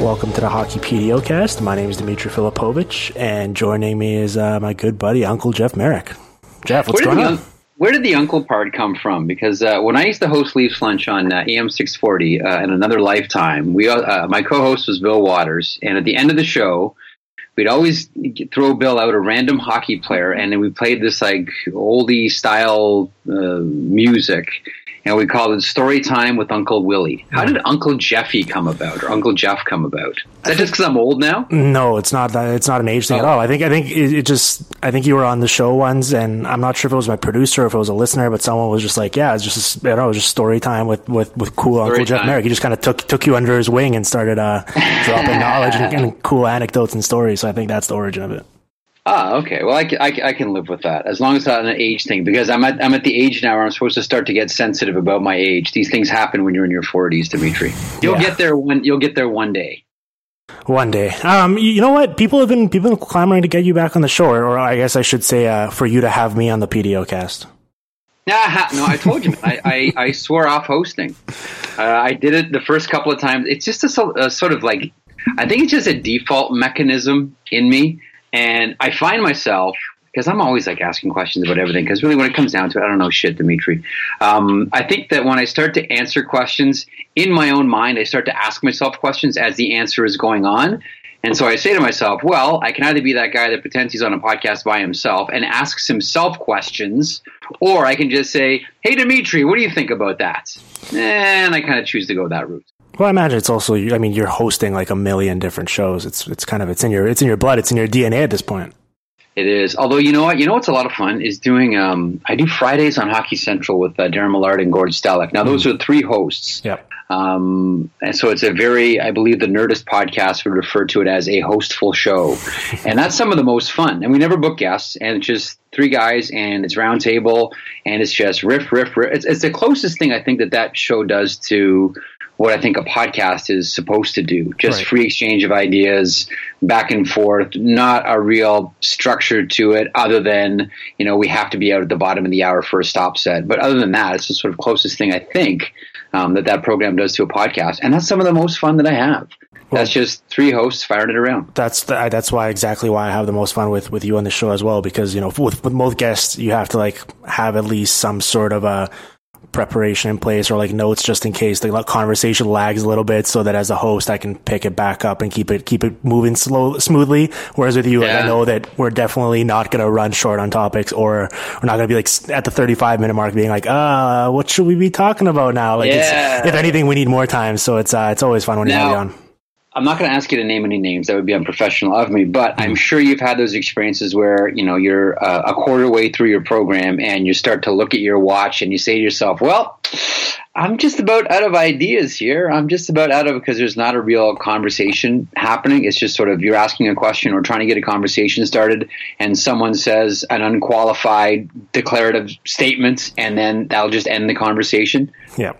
Welcome to the Hockey PDO cast. My name is Dimitri Filipovic, and joining me is uh, my good buddy, Uncle Jeff Marek. Jeff, what's going on? un- where did the uncle part come from? Because uh, when I used to host Leafs Lunch on uh, AM 640 uh, in another lifetime, we uh, my co-host was Bill Watters, and at the end of the show, we'd always throw Bill out a random hockey player, and then we played this like oldie style uh, music, and we called it Story Time with Uncle Willie. How did Uncle Jeffy come about, or Uncle Jeff come about? Is that just because I'm old now? No, it's not. That, it's not an age thing at Oh. all. I think. I think it, it just. I think you were on the show once, and I'm not sure if it was my producer or if it was a listener, but someone was just like, "Yeah, it's just. I don't know, it was just story time with with with cool Uncle Jeff. Marek." He just kind of took took you under his wing and started uh, dropping knowledge and, and cool anecdotes and stories. So I think that's the origin of it. Ah, okay. Well, I can, I, I can live with that as long as it's not an age thing because I'm at I'm at the age now where I'm supposed to start to get sensitive about my age. These things happen when you're in your 40s, Dimitri. You'll Yeah. get there one. You'll get there one day. One day. Um, you, know what? People have been people have been clamoring to get you back on the show, or, or I guess I should say, uh, for you to have me on the PDO cast. Nah, no, I told you. I, I, I swore off hosting. Uh, I did it the first couple of times. It's just a, a sort of like, I think it's just a default mechanism in me. And I find myself, because I'm always like asking questions about everything, because really when it comes down to it, I don't know shit, Dimitri. Um, I think that when I start to answer questions in my own mind, I start to ask myself questions as the answer is going on. And so I say to myself, well, I can either be that guy that pretends he's on a podcast by himself and asks himself questions, or I can just say, hey, Dimitri, what do you think about that? And I kind of choose to go that route. Well, I imagine it's also. I mean, you're hosting like a million different shows. It's it's kind of it's in your it's in your blood. It's in your DNA at this point. It is. Although, you know what? You know what's a lot of fun is doing, um, I do Fridays on Hockey Central with uh, Darren Millard and Gord Stellick. Now, those are three hosts. Yep. Um, and so it's a very, I believe the Nerdist podcast would refer to it as a hostful show. and that's some of the most fun. And we never book guests, and it's just three guys, and it's roundtable, and it's just riff, riff, riff. It's, it's the closest thing I think that that show does to what I think a podcast is supposed to do. Just Right. free exchange of ideas, back and forth, not a real structure to it other than, you know, we have to be out at the bottom of the hour for a stop set. But other than that, it's the sort of closest thing I think um, that that program does to a podcast. And that's some of the most fun that I have. that's just three hosts firing it around. That's the, that's why exactly why I have the most fun with with you on the show as well because you know with with most guests you have to like have at least some sort of a preparation in place or like notes just in case the conversation lags a little bit so that as a host I can pick it back up and keep it keep it moving slow smoothly. Whereas with you like, I know that we're definitely not going to run short on topics or we're not going to be like at the 35 minute mark being like uh what should we be talking about now? Like Yeah. it's, if anything we need more time. So it's uh it's always fun when you have Now- you on I'm not going to ask you to name any names. That would be unprofessional of me. But I'm sure you've had those experiences where you know you're uh, a quarter way through your program and you start to look at your watch and you say to yourself, "Well, I'm just about out of ideas here. I'm just about out of because there's not a real conversation happening. It's just sort of you're asking a question or trying to get a conversation started, and someone says an unqualified declarative statement, and then that'll just end the conversation. yeah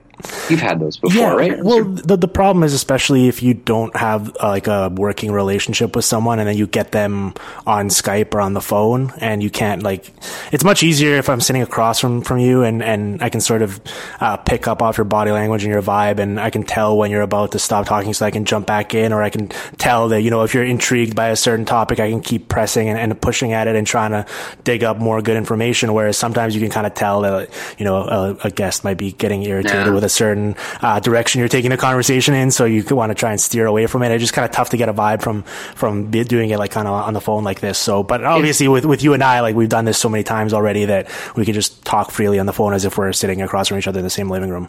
You've had those before, yeah, right? Well, the the problem is especially if you don't have uh, like a working relationship with someone, and then you get them on Skype or on the phone, and you can't like. It's much easier if I'm sitting across from from you, and and I can sort of uh, pick up off your body language and your vibe, and I can tell when you're about to stop talking, so I can jump back in, or I can tell that you know if you're intrigued by a certain topic, I can keep pressing and, and pushing at it and trying to dig up more good information. Whereas sometimes you can kind of tell that you know a, a guest might be getting irritated Yeah. with a certain uh, direction you're taking the conversation in, so you could want to try and steer away from it. It's just kind of tough to get a vibe from from doing it like kind of on the phone like this. So, but obviously with with you and I, like we've done this so many times already that we can just talk freely on the phone as if we're sitting across from each other in the same living room.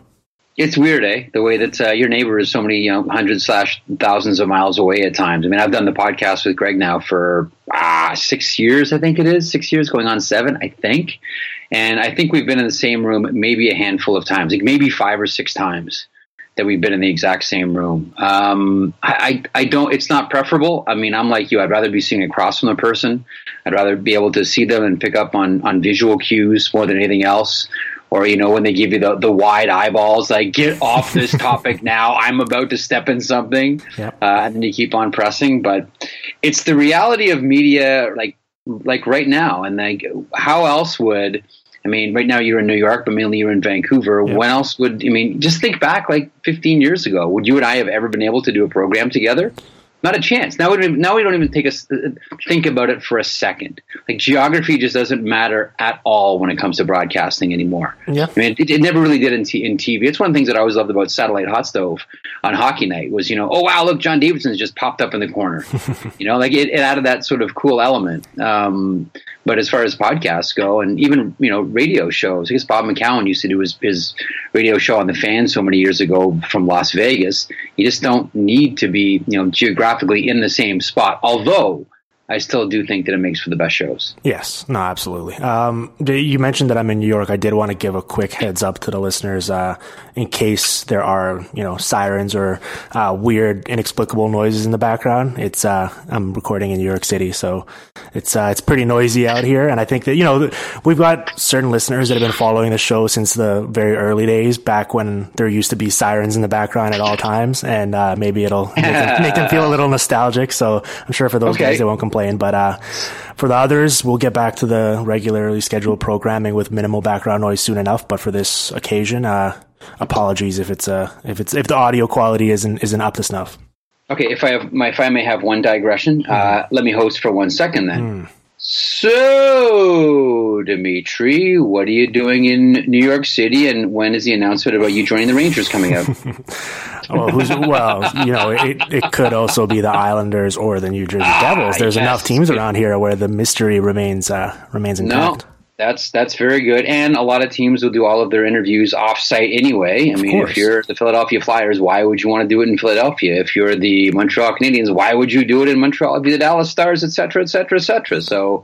It's weird, eh? The way that uh, your neighbor is so many, you know, hundreds slash thousands of miles away at times. I mean, I've done the podcast with Greg now for ah six years, I think it is six years, going on seven, I think. And I think we've been in the same room maybe a handful of times, like maybe five or six times that we've been in the exact same room. Um, I, I I don't. It's not preferable. I mean, I'm like you. I'd rather be sitting across from the person. I'd rather be able to see them and pick up on on visual cues more than anything else or you know when they give you the, the wide eyeballs like get off this topic now. I'm about to step in something Yep. uh, and then you keep on pressing. But it's the reality of media like like right now. And like how else would i mean right now you're in new york but mainly you're in vancouver. Yep. when else would i mean just think back like 15 years ago would you and i have ever been able to do a program together not a chance. Now we don't even, now we don't even take us think about it for a second. Like geography just doesn't matter at all when it comes to broadcasting anymore. Yeah. I mean, it, it never really did in, t- in TV. It's one of the things that I always loved about Satellite Hot Stove on Hockey Night was, you know, oh wow, look, John Davidson's just popped up in the corner. you know, like it, it added that sort of cool element. Um, but as far as podcasts go, and even you know radio shows, I guess Bob McCown used to do his, his radio show on the Fan so many years ago from Las Vegas. You just don't need to be you know geographically in the same spot. Although I still do think that it makes for the best shows. Yes, no, absolutely. Um, you mentioned that I'm in New York. I did want to give a quick heads up to the listeners, uh, in case there are, you know, sirens or uh, weird, inexplicable noises in the background. It's uh, I'm recording in New York City, so it's uh, it's pretty noisy out here. And I think that you know we've got certain listeners that have been following the show since the very early days, back when there used to be sirens in the background at all times, and uh, maybe it'll make them, make them feel a little nostalgic. So I'm sure for those Okay. guys, they won't complain. But uh, for the others, we'll get back to the regularly scheduled programming with minimal background noise soon enough. But for this occasion, uh, apologies if it's uh, if it's if the audio quality isn't isn't up to snuff. Okay, if I have my, if I may have one digression, uh, let me host for one second then. So, Dimitri, what are you doing in New York City, and when is the announcement about you joining the Rangers coming out? Well, who's, well, you know, it, it could also be the Islanders or the New Jersey Devils. There's yes. enough teams around here where the mystery remains uh, remains no, that's that's very good, and a lot of teams will do all of their interviews off-site anyway. I mean, course. if you're the Philadelphia Flyers, why would you want to do it in Philadelphia? If you're the Montreal Canadiens, why would you do it in Montreal? If you're the Dallas Stars, et cetera, et cetera, et cetera. So.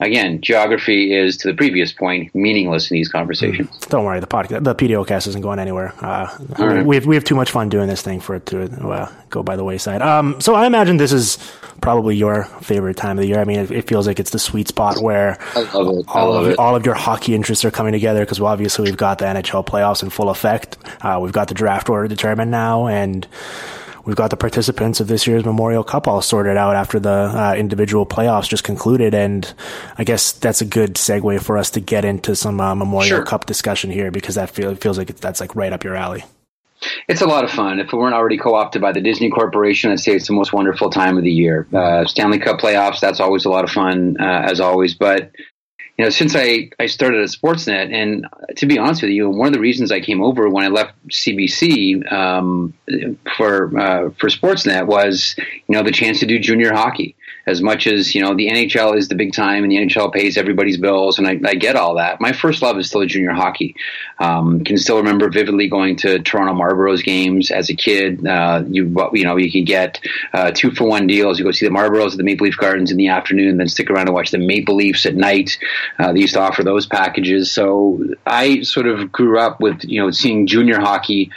Again, geography is, to the previous point, meaningless in these conversations. Don't worry, the podcast, the PDOcast isn't going anywhere. Uh, right. we have we have too much fun doing this thing for it to uh, go by the wayside. Um, so I imagine this is probably your favorite time of the year. I mean, it, it feels like it's the sweet spot where I love it. I all of it. all of your hockey interests are coming together because well, obviously we've got the NHL playoffs in full effect. Uh, we've got the draft order determined now, and we've got the participants of this year's Memorial Cup all sorted out after the uh, individual playoffs just concluded. And I guess that's a good segue for us to get into some uh, Memorial Sure. Cup discussion here because that feel, feels like it's, that's like right up your alley. It's a lot of fun. If it weren't already co-opted by the Disney Corporation, I'd say it's the most wonderful time of the year. Uh, Stanley Cup playoffs, that's always a lot of fun, uh, as always. But you know, since I, I started at Sportsnet, and to be honest with you, one of the reasons I came over when I left CBC um, for uh, for Sportsnet was you know the chance to do junior hockey. As much as you know, the NHL is the big time, and the NHL pays everybody's bills, and I, I get all that. My first love is still junior hockey. Um, can still remember vividly going to Toronto Marlboros games as a kid. Uh, you you know you could get uh, two for one deals. You go see the Marlboros at the Maple Leaf Gardens in the afternoon, then stick around and watch the Maple Leafs at night. Uh, they used to offer those packages. So I sort of grew up with you know seeing junior hockey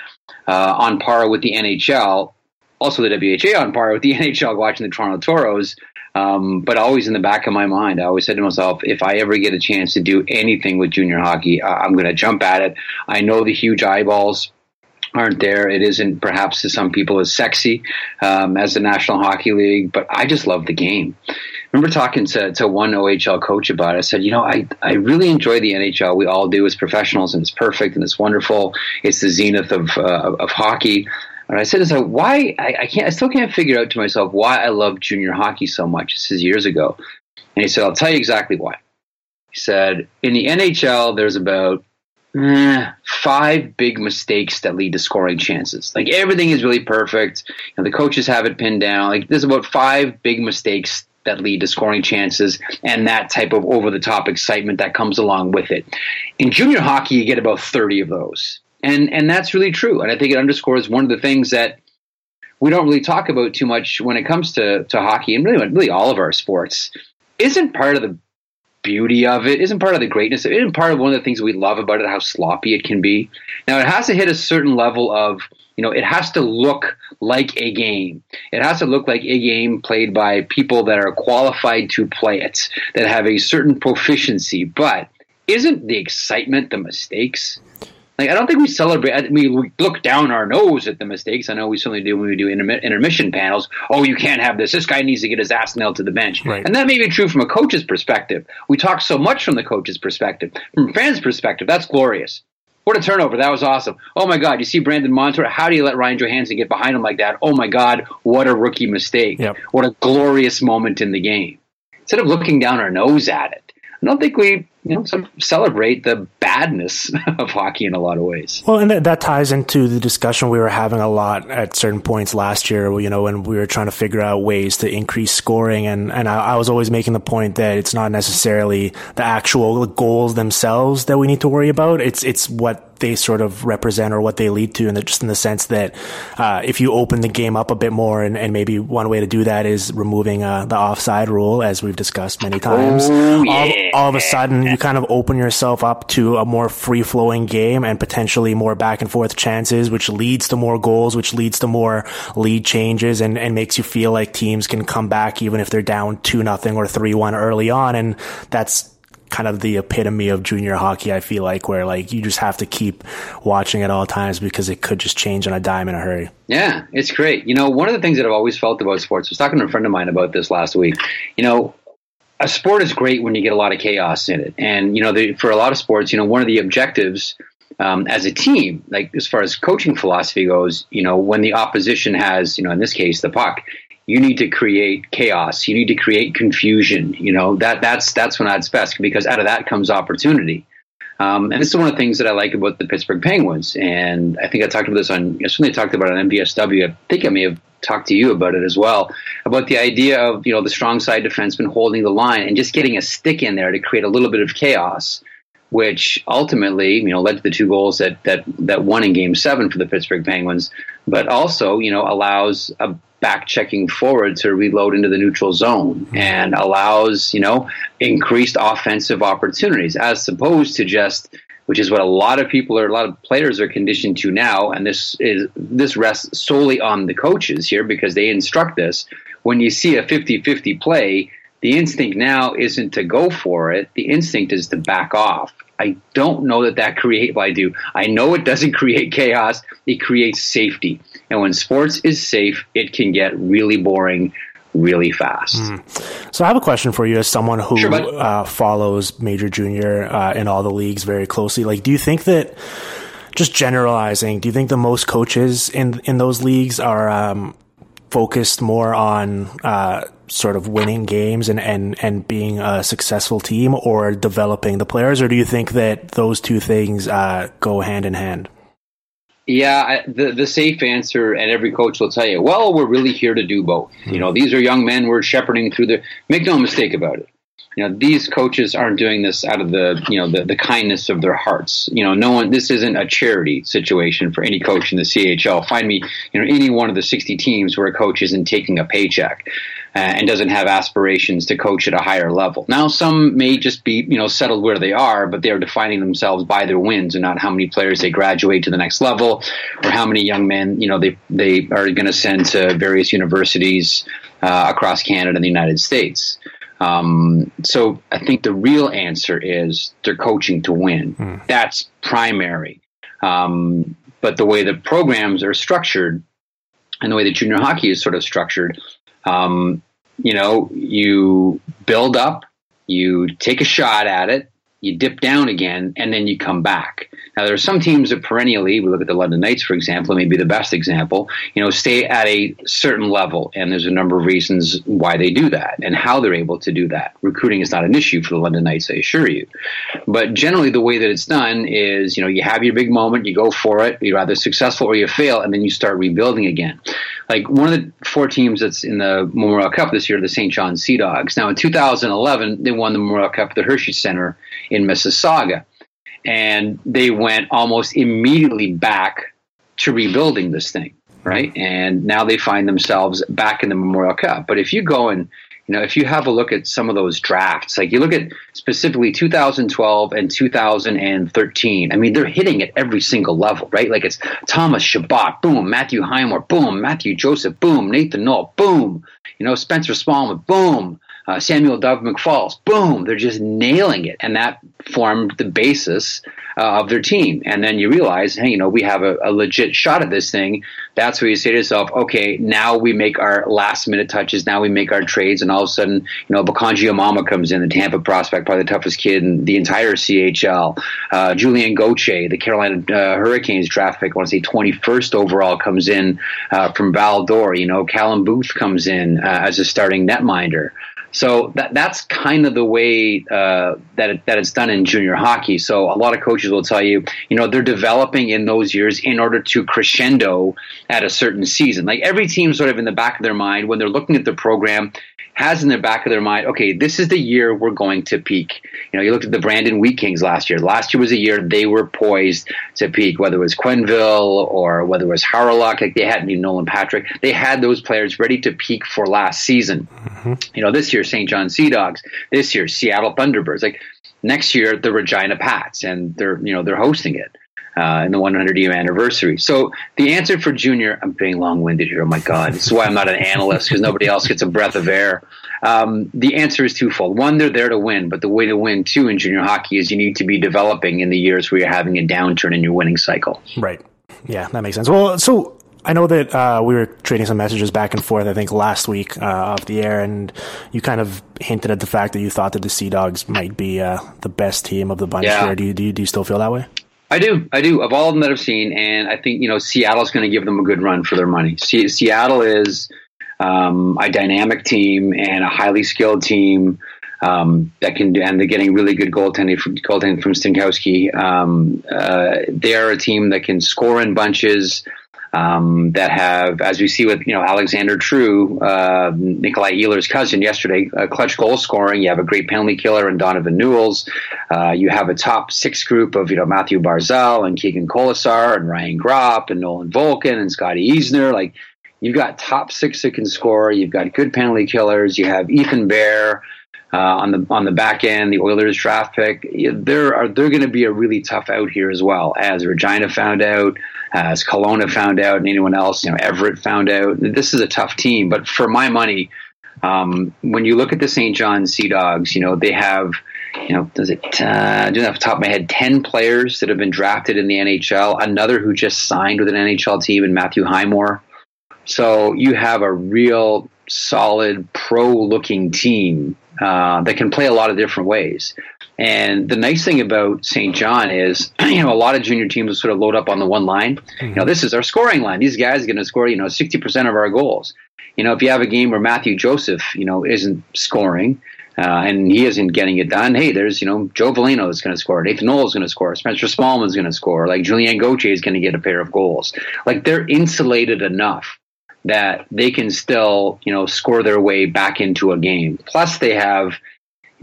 uh, on par with the NHL. Also, the WHA on par with the NHL, watching the Toronto Toros. Um, but always in the back of my mind, I always said to myself, if I ever get a chance to do anything with junior hockey, I'm going to jump at it. I know the huge eyeballs aren't there. It isn't perhaps to some people as sexy um, as the National Hockey League, but I just love the game. Remember talking to, to one OHL coach about it. I said, you know, I, I really enjoy the NHL. We all do as professionals, and it's perfect and it's wonderful. It's the zenith of uh, of hockey. And I said, so why I, I, can't I still can't figure out to myself why I love junior hockey so much. This is years ago. And he said, I'll tell you exactly why. He said, in the NHL, there's about eh, five big mistakes that lead to scoring chances. Like everything is really perfect. Know, the coaches have it pinned down. Like there's about five big mistakes that lead to scoring chances and that type of over the top excitement that comes along with it. In junior hockey, you get about 30 of those. And and that's really true. And I think it underscores one of the things that we don't really talk about too much when it comes to, to hockey and really really all of our sports. Isn't part of the beauty of it, isn't part of the greatness, it isn't part of one of the things we love about it, how sloppy it can be. Now it has to hit a certain level of you know, it has to look like a game. It has to look like a game played by people that are qualified to play it, that have a certain proficiency. But isn't the excitement the mistakes? Like I don't think we celebrate. I, We look down our nose at the mistakes. I know we certainly do when we do intermission panels. Oh, you can't have this. This guy needs to get his ass nailed to the bench. Right. And that may be true from a coach's perspective. We talk so much from the coach's perspective. From fans' perspective, that's glorious. What a turnover! That was awesome. Oh my God! You see Brandon Montour? How do you let Ryan Johansen get behind him like that? Oh my God! What a rookie mistake! Yep. What a glorious moment in the game. Instead of looking down our nose at it, I don't think we you know celebrate the badness of hockey in a lot of ways. Well, and that, that, ties into the discussion we were having a lot at certain points last year. You know, when we were trying to figure out ways to increase scoring, and and I, I was always making the point that it's not necessarily the actual goals themselves that we need to worry about. It's it's what they sort of represent or what they lead to, and just in the sense that uh, if you open the game up a bit more, and, and maybe one way to do that is removing uh, the offside rule, as we've discussed many times. Oh, yeah. all, all, of a sudden, you kind of open yourself up to a more free flowing game and potentially more back and forth chances, which leads to more goals, which leads to more lead changes, and, and makes you feel like teams can come back even if they're down two nothing or three one early on, and that's kind of the epitome of junior hockey. I feel like where like you just have to keep watching at all times because it could just change on a dime in a hurry. Yeah, it's great. You know, one of the things that I've always felt about sports I was talking to a friend of mine about this last week. You know, a sport is great when you get a lot of chaos in it, and you know, the, for a lot of sports, you know, one of the objectives um, as a team, like as far as coaching philosophy goes, you know, when the opposition has, you know, in this case, the puck, you need to create chaos. You need to create confusion. You know that that's that's when it's best because out of that comes opportunity. Um, and this is one of the things that I like about the Pittsburgh Penguins. And I think I talked about this on. I certainly talked about it on MDSW. I think I may have talked to you about it as well about the idea of you know the strong side defenseman holding the line and just getting a stick in there to create a little bit of chaos which ultimately, you know, led to the two goals that that that won in Game Seven for the Pittsburgh Penguins, but also, you know, allows a back checking forward to reload into the neutral zone and allows, you know, increased offensive opportunities as opposed to just which is what a lot of people or a lot of players are conditioned to now and this is this rests solely on the coaches here because they instruct this when you see a 50-50 play the instinct now isn't to go for it the instinct is to back off I don't know that that create. Well, I do. I know it doesn't create chaos. It creates safety. And when sports is safe, it can get really boring really fast. Mm. So I have a question for you as someone who sure, uh, follows major junior uh, in all the leagues very closely. Like, do you think that just generalizing, do you think the most coaches in in those leagues are um, focused more on uh, sort of winning games and, and, and being a successful team or developing the players? Or do you think that those two things uh, go hand in hand? Yeah, the the safe answer, and every coach will tell you, well, we're really here to do both. You hmm. know, these are young men we're shepherding through the. Make no mistake about it you know these coaches aren't doing this out of the you know the, the kindness of their hearts. You know no one this isn't a charity situation for any coach in the chl find me you know any one of the 60 teams where a coach isn't taking a paycheck uh, and doesn't have aspirations to coach at a higher level. Now some may just be you know settled where they are but they're defining themselves by their wins and not how many players they graduate to the next level or how many young men you know they they are going to send to various universities uh, across canada and the united states um, so I think the real answer is they're coaching to win. Mm. That's primary. Um, But the way the programs are structured and the way that junior hockey is sort of structured, um, you know, you build up, you take a shot at it, you dip down again, and then you come back. Now, there are some teams that perennially, we look at the London Knights, for example, maybe the best example, you know, stay at a certain level. And there's a number of reasons why they do that and how they're able to do that. Recruiting is not an issue for the London Knights, I assure you. But generally, the way that it's done is, you know, you have your big moment, you go for it, you're either successful or you fail, and then you start rebuilding again. Like one of the four teams that's in the Memorial Cup this year, the Saint John Sea Dogs. Now, in 2011, they won the Memorial Cup at the Hershey Center in Mississauga. And they went almost immediately back to rebuilding this thing, right? And now they find themselves back in the Memorial Cup. But if you go and you know, if you have a look at some of those drafts, like you look at specifically 2012 and 2013, I mean, they're hitting at every single level, right? Like it's Thomas Chabot, boom, Matthew Highmore, boom, Matthew Joseph, boom, Nathan Noel, boom, you know, Spencer Smallman, boom, uh, Samuel Dove McFalls, boom, they're just nailing it. And that formed the basis uh, of their team. And then you realize, hey, you know, we have a, a, legit shot at this thing. That's where you say to yourself, okay, now we make our last minute touches. Now we make our trades. And all of a sudden, you know, Bokondji Imama comes in, the Tampa prospect, probably the toughest kid in the entire CHL. Uh, Julien Gauthier, the Carolina uh, Hurricanes draft pick, I want to say 21st overall, comes in uh, from Val-d'Or. You know, Callum Booth comes in uh, as a starting netminder. So that that's kind of the way uh, that it, that it's done in junior hockey. So a lot of coaches will tell you, you know, they're developing in those years in order to crescendo at a certain season. Like every team, sort of in the back of their mind when they're looking at the program, has in the back of their mind, okay, this is the year we're going to peak. You know, you looked at the Brandon Wheat Kings last year. Last year was a year they were poised to peak, whether it was Quenneville or whether it was Hawryluk, like they had Nolan Patrick. They had those players ready to peak for last season. Mm-hmm. You know, this year Saint John Sea Dogs, this year Seattle Thunderbirds. Like next year the Regina Pats, and they're you know they're hosting it uh, in the 100 year anniversary. So the answer for Junior, I'm being long winded here. Oh my God. This is why I'm not an analyst because nobody else gets a breath of air. Um, the answer is twofold. One, they're there to win, but the way to win too in junior hockey is you need to be developing in the years where you're having a downturn in your winning cycle. Right. Yeah, that makes sense. Well, so I know that uh, we were trading some messages back and forth. I think last week uh, off the air, and you kind of hinted at the fact that you thought that the Sea Dogs might be uh, the best team of the bunch. Yeah. Do you, do you do you still feel that way? I do, I do. Of all of them that I've seen, and I think you know Seattle's going to give them a good run for their money. C- Seattle is um, a dynamic team and a highly skilled team um, that can and they're getting really good goaltending from, goaltending from Stankowski. Um, uh, they are a team that can score in bunches um, that have, as we see with you know Alexander True, uh, Nikolai Ehlers' cousin yesterday, uh, clutch goal scoring. You have a great penalty killer in Donovan Neuls. Uh, you have a top six group of you know Matthew Barzal and Keegan Kolesar and Ryan Gropp and Nolan Volcan and Scotty Eisner. Like you've got top six that can score. You've got good penalty killers. You have Ethan Bear. Uh, on the on the back end, the Oilers draft pick, they're they're going to be a really tough out here as well. As Regina found out, as Kelowna found out, and anyone else, you know, Everett found out. This is a tough team, but for my money, um, when you look at the Saint John Sea Dogs, you know they have, you know, does it? Uh, just off the top of my head, ten players that have been drafted in the NHL. Another who just signed with an NHL team, and Matthew Highmore. So you have a real solid pro-looking team uh, that can play a lot of different ways. And the nice thing about Saint John is, you know, a lot of junior teams sort of load up on the one line. Mm-hmm. You know, this is our scoring line. These guys are going to score, you know, 60% of our goals. You know, if you have a game where Matthew Joseph, you know, isn't scoring, uh, and he isn't getting it done. Hey, there's you know Joe Veleno is going to score, Nathan Noel is going to score, Spencer Smallman is going to score, like Julien Gauthier is going to get a pair of goals. Like they're insulated enough that they can still you know score their way back into a game. Plus, they have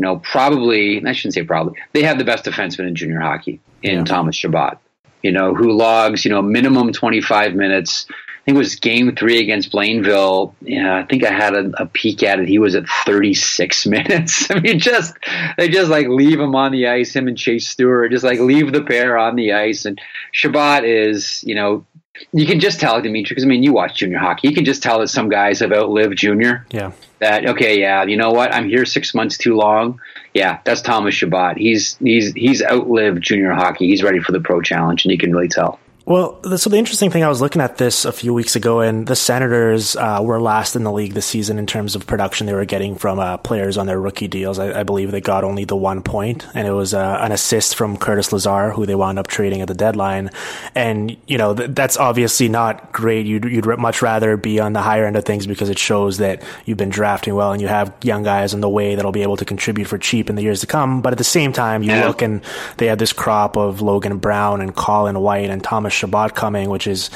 you know, probably, I shouldn't say probably, they have the best defenseman in junior hockey in yeah. Thomas Chabot, you know, who logs, you know, minimum 25 minutes. I think it was game three against Blainville. Yeah, I think I had a, a peek at it. He was at 36 minutes. I mean, just, they just like leave him on the ice, him and Chase Stewart, just like leave the pair on the ice. And Chabot is, you know, you can just tell, Dimitri, because I mean, you watch junior hockey. You can just tell that some guys have outlived junior. Yeah. That okay, yeah, you know what? I'm here six months too long. Yeah, that's Thomas Chabot. He's he's he's outlived junior hockey. He's ready for the pro challenge, and you can really tell. Well, so the interesting thing, I was looking at this a few weeks ago, and the Senators uh, were last in the league this season in terms of production they were getting from uh, players on their rookie deals. I, I, believe they got only the one point, and it was uh, an assist from Curtis Lazar, who they wound up trading at the deadline. And you know th- that's obviously not great. You'd, you'd much rather be on the higher end of things because it shows that you've been drafting well and you have young guys on the way that'll be able to contribute for cheap in the years to come. But at the same time, you yeah. look and they have this crop of Logan Brown and Colin White and Thomas Chabot coming, which is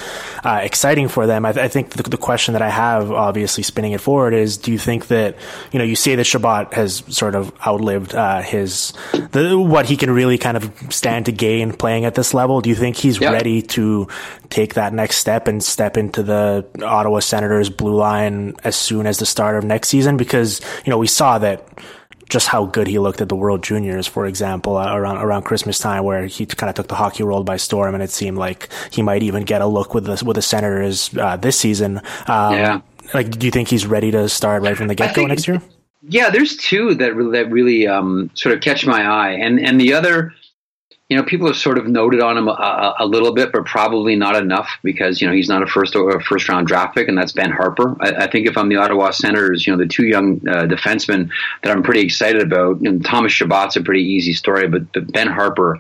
uh, exciting for them. I, th- I think the, the, question that I have, obviously spinning it forward, is: Do you think that you know you say that Chabot has sort of outlived uh, his the, what he can really kind of stand to gain playing at this level? Do you think he's yep. ready to take that next step and step into the Ottawa Senators blue line as soon as the start of next season? Because you know we saw that just how good he looked at the World Juniors, for example, uh, around around Christmas time, where he kind of took the hockey world by storm, and it seemed like he might even get a look with the with the Senators uh, this season. Um, yeah. Like, do you think he's ready to start right from the get go next year? Yeah, there's two that that really um, sort of catch my eye, and and the other you know, people have sort of noted on him a, a, little bit, but probably not enough because you know he's not a first or first round draft pick, and that's Ben Harpur. I, I think if I'm the Ottawa Senators, you know, the two young uh, defensemen that I'm pretty excited about, and Thomas Chabot's a pretty easy story, but, but Ben Harpur,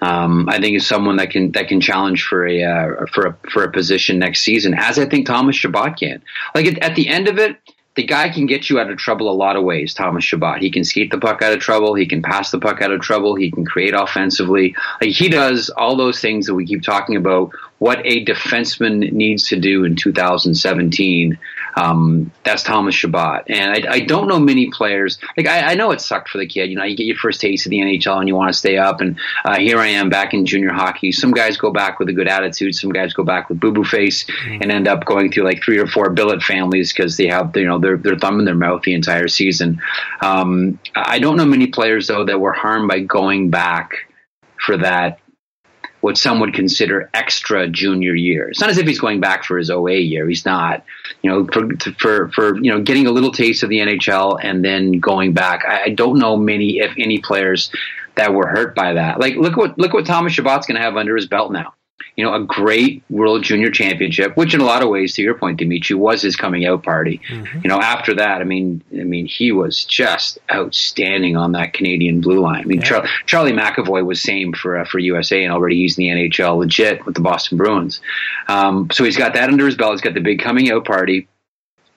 um, I think is someone that can that can challenge for a uh, for a for a position next season, as I think Thomas Chabot can. Like at, at the end of it the guy can get you out of trouble a lot of ways, Thomas Chabot. He can skate the puck out of trouble. He can pass the puck out of trouble. He can create offensively. Like he does all those things that we keep talking about what a defenseman needs to do in 2017. Um, that's Thomas Chabot. And I, I, don't know many players. Like I, I, know it sucked for the kid. You know, you get your first taste of the NHL and you want to stay up. And uh, here I am back in junior hockey. Some guys go back with a good attitude. Some guys go back with boo boo face mm-hmm. and end up going through like three or four billet families because they have you know their their thumb in their mouth the entire season. Um, I don't know many players though that were harmed by going back for that what some would consider extra junior year. It's not as if he's going back for his OA year. He's not, you know, for for, for you know getting a little taste of the NHL and then going back. I, I don't know many, if any, players that were hurt by that. Like look what look what Thomas Chabot's going to have under his belt now you know, a great World Junior Championship, which in a lot of ways, to your point, Dimitri, was his coming out party. Mm-hmm. You know, after that, I mean, I mean, he was just outstanding on that Canadian blue line. I mean, yeah. Char- Charlie McAvoy was same for uh, for USA, and already he's in the NHL legit with the Boston Bruins. Um, so he's got that under his belt. He's got the big coming out party.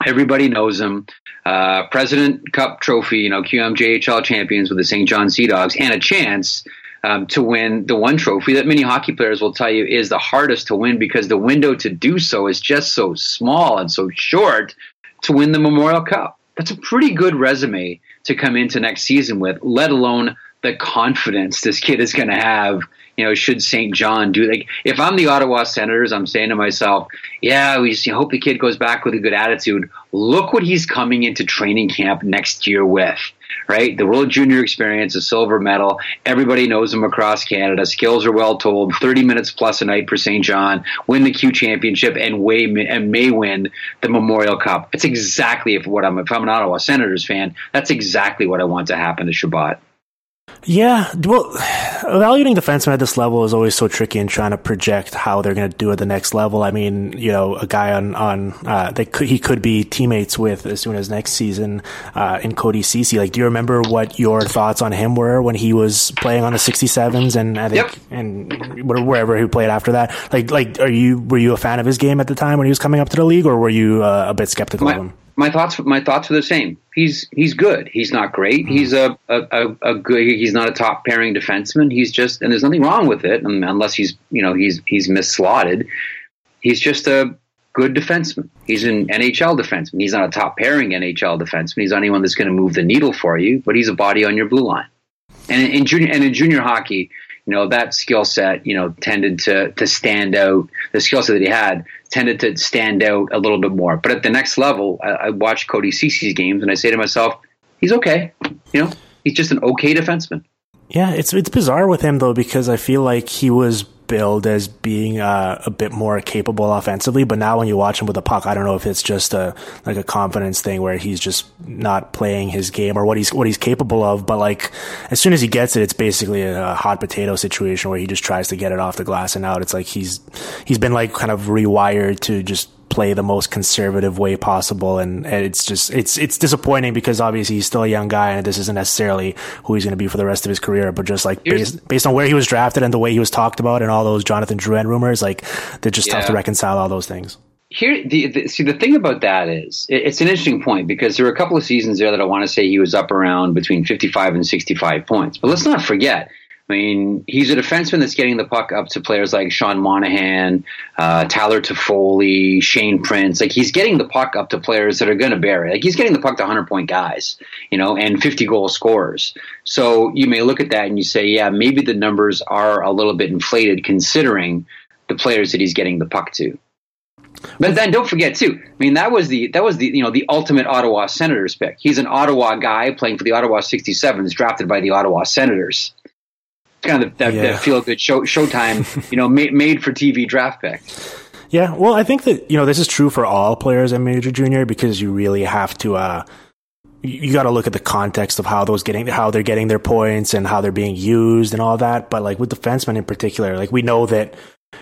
Everybody knows him. Uh, President Cup trophy, you know, QMJHL champions with the Saint John Sea Dogs, and a chance um, to win the one trophy that many hockey players will tell you is the hardest to win because the window to do so is just so small and so short to win the Memorial Cup. That's a pretty good resume to come into next season with, let alone the confidence this kid is going to have. You know, should Saint John do like if I'm the Ottawa Senators, I'm saying to myself, yeah, we hope the kid goes back with a good attitude. Look what he's coming into training camp next year with right? The World Junior experience, a silver medal. Everybody knows him across Canada. Skills are well told. 30 minutes plus a night for Saint John. Win the Q Championship and, way, and may win the Memorial Cup. It's exactly if what I'm. If I'm an Ottawa Senators fan, that's exactly what I want to happen to Chabot. Yeah, well, evaluating defensemen at this level is always so tricky and trying to project how they're going to do at the next level. I mean, you know, a guy on on uh, that could, he could be teammates with as soon as next season uh, in Cody Ceci. Like, do you remember what your thoughts on him were when he was playing on the 67s and I think yep. and wherever he played after that? Like, like, are you were you a fan of his game at the time when he was coming up to the league, or were you uh, a bit skeptical my, of him? My thoughts my thoughts are the same. He's he's good. He's not great. Mm-hmm. He's a, a, a, good. He's not a top pairing defenseman. He's just and there's nothing wrong with it unless he's you know he's he's misslotted. He's just a good defenseman. He's an NHL defenseman. He's not a top pairing NHL defenseman. He's not anyone that's going to move the needle for you, but he's a body on your blue line. And in junior and in junior hockey, you know that skill set you know tended to to stand out. The skill set that he had tended to stand out a little bit more. But at the next level i, I watch cody Ceci's games and i say to myself he's okay. You know he's just an okay defenseman. Yeah it's it's bizarre with him though because i feel like he was billed as being uh, a bit more capable offensively, but now when you watch him with the puck, I don't know if it's just a like a confidence thing where he's just not playing his game or what he's what he's capable of. But like as soon as he gets it, it's basically a hot potato situation where he just tries to get it off the glass and out. It's like he's he's been like kind of rewired to just play the most conservative way possible. And, and, it's just, it's, it's disappointing because obviously he's still a young guy and this isn't necessarily who he's going to be for the rest of his career. But just like based, based on where he was drafted and the way he was talked about and all those Jonathan Drouin rumors, like they're just yeah. tough to reconcile all those things. Here, the, the, see the thing about that is it, it's an interesting point because there were a couple of seasons there that I want to say he was up around between 55 and 65 points. But let's not forget I mean, he's a defenseman that's getting the puck up to players like Sean Monahan, uh, Tyler Toffoli, Shane Prince. Like he's getting the puck up to players that are going to bury. Like he's getting the puck to 100 point guys, you know, and 50 goal scorers. So you may look at that and you say, yeah, maybe the numbers are a little bit inflated considering the players that he's getting the puck to. But then don't forget too. I mean, that was the that was the you know the ultimate Ottawa Senators pick. He's an Ottawa guy playing for the Ottawa 67s, drafted by the Ottawa Senators kind of that, yeah. that feel good show Showtime, you know, made, made for TV draft pick. Yeah, well, I think that you know this is true for all players in Major Junior because you really have to. Uh, you got to look at the context of how those getting how they're getting their points and how they're being used and all that. But like with defensemen in particular, like we know that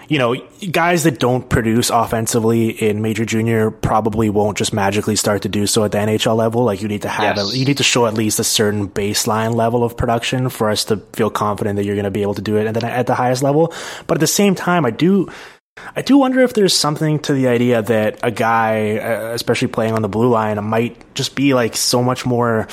you know, guys that don't produce offensively in major junior probably won't just magically start to do so at the NHL level. Like you need to have, yes. a, you need to show at least a certain baseline level of production for us to feel confident that you're going to be able to do it. And then at the highest level. But at the same time, I do, I do wonder if there's something to the idea that a guy, uh, especially playing on the blue line, might just be like so much more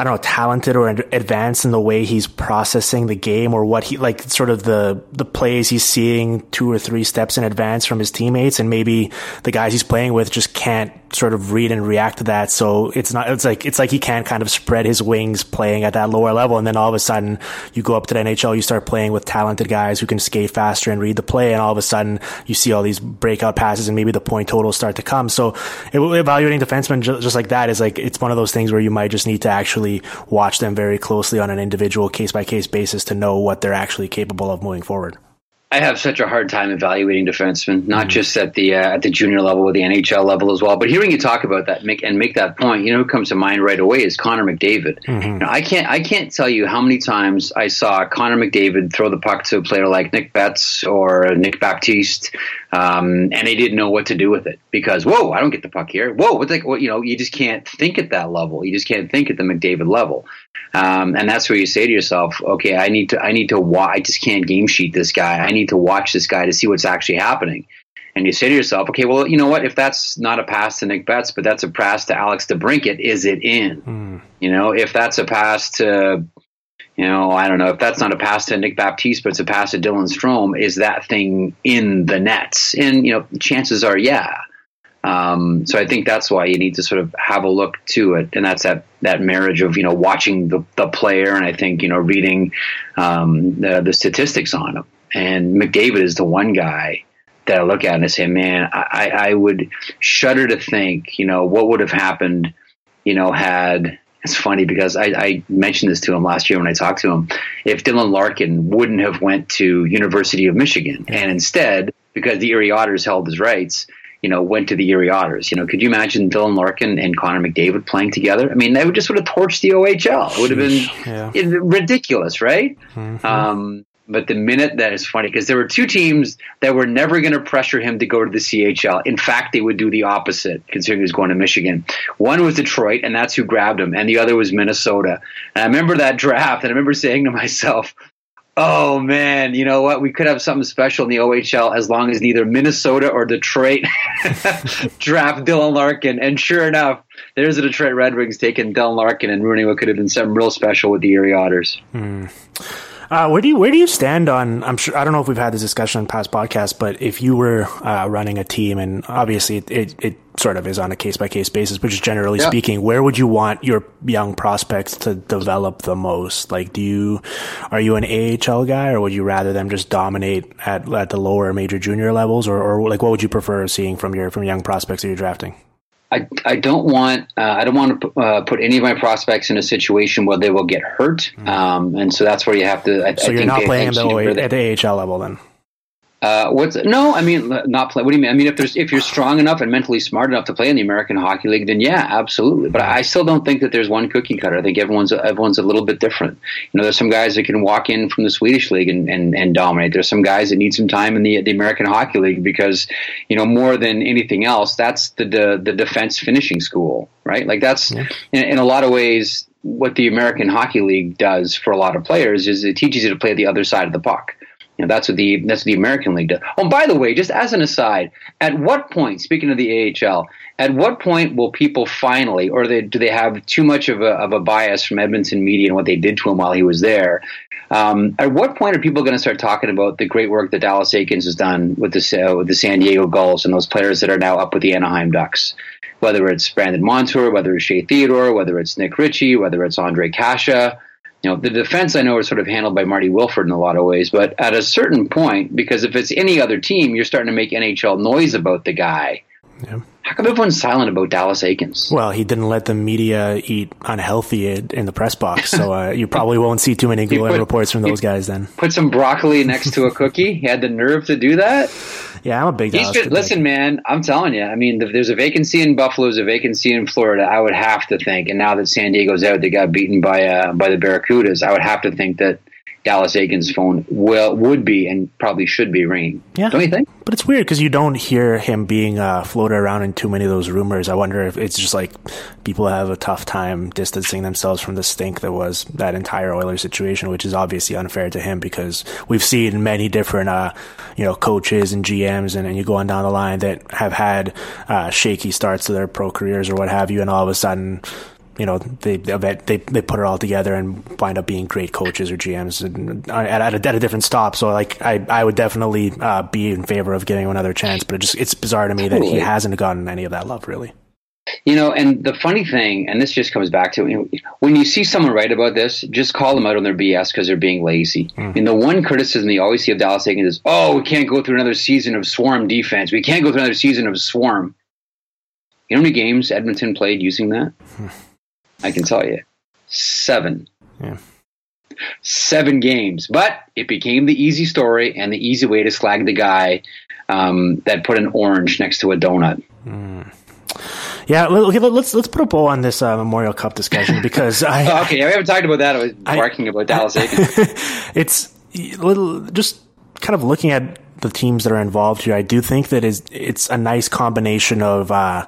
I don't know, talented or advanced in the way he's processing the game or what he like sort of the the plays he's seeing two or three steps in advance from his teammates and maybe the guys he's playing with just can't sort of read and react to that. So it's not, it's like, it's like he can't kind of spread his wings playing at that lower level. And then all of a sudden you go up to the NHL, you start playing with talented guys who can skate faster and read the play. And all of a sudden you see all these breakout passes and maybe the point totals start to come. So evaluating defensemen just like that is like, it's one of those things where you might just need to actually watch them very closely on an individual case by case basis to know what they're actually capable of moving forward. I have such a hard time evaluating defensemen, not mm-hmm. just at the uh, at the junior level, or the NHL level as well. But hearing you talk about that make, and make that point, you know, who comes to mind right away is Connor McDavid. Mm-hmm. You know, I can't I can't tell you how many times I saw Connor McDavid throw the puck to a player like Nick Betz or Nick Baptiste, um, and they didn't know what to do with it because whoa, I don't get the puck here. Whoa, what the, what, you know, you just can't think at that level. You just can't think at the McDavid level. Um, and that's where you say to yourself, okay, I need to, I need to watch, I just can't game sheet this guy. I need to watch this guy to see what's actually happening. And you say to yourself, okay, well, you know what? If that's not a pass to Nick Betz, but that's a pass to Alex DeBrincat, is it in? Mm. You know, if that's a pass to, you know, I don't know, if that's not a pass to Nick Baptiste, but it's a pass to Dylan Strome, is that thing in the nets? And, you know, chances are, yeah. Um, so I think that's why you need to sort of have a look to it, and that's that that marriage of you know watching the, the player, and I think you know reading um, the, the statistics on him. And McDavid is the one guy that I look at and I say, man, I, I would shudder to think, you know, what would have happened, you know, had it's funny because I, I, mentioned this to him last year when I talked to him. If Dylan Larkin wouldn't have went to University of Michigan and instead, because the Erie Otters held his rights, you know, went to the Erie Otters. You know, could you imagine Dylan Larkin and Connor McDavid playing together? I mean, they would just would have torched the OHL. It would have been yeah. ridiculous, right? Mm-hmm. Um, but the minute that is funny because there were two teams that were never going to pressure him to go to the CHL. In fact, they would do the opposite, considering he was going to Michigan. One was Detroit, and that's who grabbed him, and the other was Minnesota. And I remember that draft, and I remember saying to myself, oh man, you know what? We could have something special in the OHL as long as neither Minnesota or Detroit draft Dylan Larkin. And sure enough, there's the Detroit Red Wings taking Dylan Larkin and ruining what could have been something real special with the Erie Otters. Hmm. Uh, where do you where do you stand on? I'm sure I don't know if we've had this discussion in past podcasts, but if you were uh, running a team, and obviously it, it, it, sort of is on a case by case basis, but just generally yeah. speaking, where would you want your young prospects to develop the most? Like, do you are you an AHL guy, or would you rather them just dominate at at the lower major junior levels, or, or like what would you prefer seeing from your from young prospects that you're drafting? I, I don't want uh, I don't want to uh, put any of my prospects in a situation where they will get hurt, mm. um, and so that's where you have to. I, so I you're not playing at the, at the AHL level then. Uh, what's no? I mean, not play. What do you mean? I mean, if there's if you're strong enough and mentally smart enough to play in the American Hockey League, then yeah, absolutely. But I still don't think that there's one cookie cutter. I think everyone's everyone's a little bit different. You know, there's some guys that can walk in from the Swedish league and, and, and dominate. There's some guys that need some time in the the American Hockey League because you know more than anything else, that's the the, the defense finishing school, right? Like that's yeah. in, in a lot of ways what the American Hockey League does for a lot of players is it teaches you to play the other side of the puck. Know, that's what the that's what the American League does. Oh, by the way, just as an aside, at what point, speaking of the AHL, at what point will people finally, or they, do they have too much of a, of a bias from Edmonton media and what they did to him while he was there? Um, at what point are people going to start talking about the great work that Dallas Eakins has done with the uh, with the San Diego Gulls and those players that are now up with the Anaheim Ducks? Whether it's Brandon Montour, whether it's Shea Theodore, whether it's Nick Ritchie, whether it's Ondrej Kase you know, the defense I know is sort of handled by Marty Wilford in a lot of ways, but at a certain point, because if it's any other team, you're starting to make NHL noise about the guy. Yeah. How come everyone's silent about Dallas Eakins? Well, he didn't let the media eat unhealthy in the press box, so uh, you probably won't see too many glowing reports from those guys. Then put some broccoli next to a cookie. He had the nerve to do that. Yeah, I'm a big. Dallas been, listen, man, I'm telling you. I mean, there's a vacancy in Buffalo, there's a vacancy in Florida. I would have to think, and now that San Diego's out, they got beaten by uh, by the Barracudas. I would have to think that Dallas Eakins' phone will would be and probably should be ringing. Yeah, don't you think? But it's weird because you don't hear him being uh, floated around in too many of those rumors. I wonder if it's just like people have a tough time distancing themselves from the stink that was that entire Oilers situation, which is obviously unfair to him because we've seen many different, uh, you know, coaches and GMs and, and, you go on down the line that have had uh, shaky starts to their pro careers or what have you, and all of a sudden you know they they they put it all together and wind up being great coaches or GMs uh, at, at, a, at a different stop. So like I I would definitely uh, be in favor of giving him another chance, but it just it's bizarre to me that he hasn't gotten any of that love really. You know, and the funny thing, and this just comes back to you know, when you see someone write about this, just call them out on their BS because they're being lazy. Mm. And the one criticism you always see of Dallas Eakins is, "Oh, we can't go through another season of swarm defense. We can't go through another season of swarm." You know how many games Edmonton played using that? I can tell you. Seven. Yeah. Seven games. But it became the easy story and the easy way to slag the guy um, that put an orange next to a donut. Mm. Yeah, let's let's put a bow on this uh, Memorial Cup discussion because I oh, okay, we haven't talked about that. I was barking I, about Dallas it's little just kind of looking at the teams that are involved here. I do think that is it's a nice combination of uh,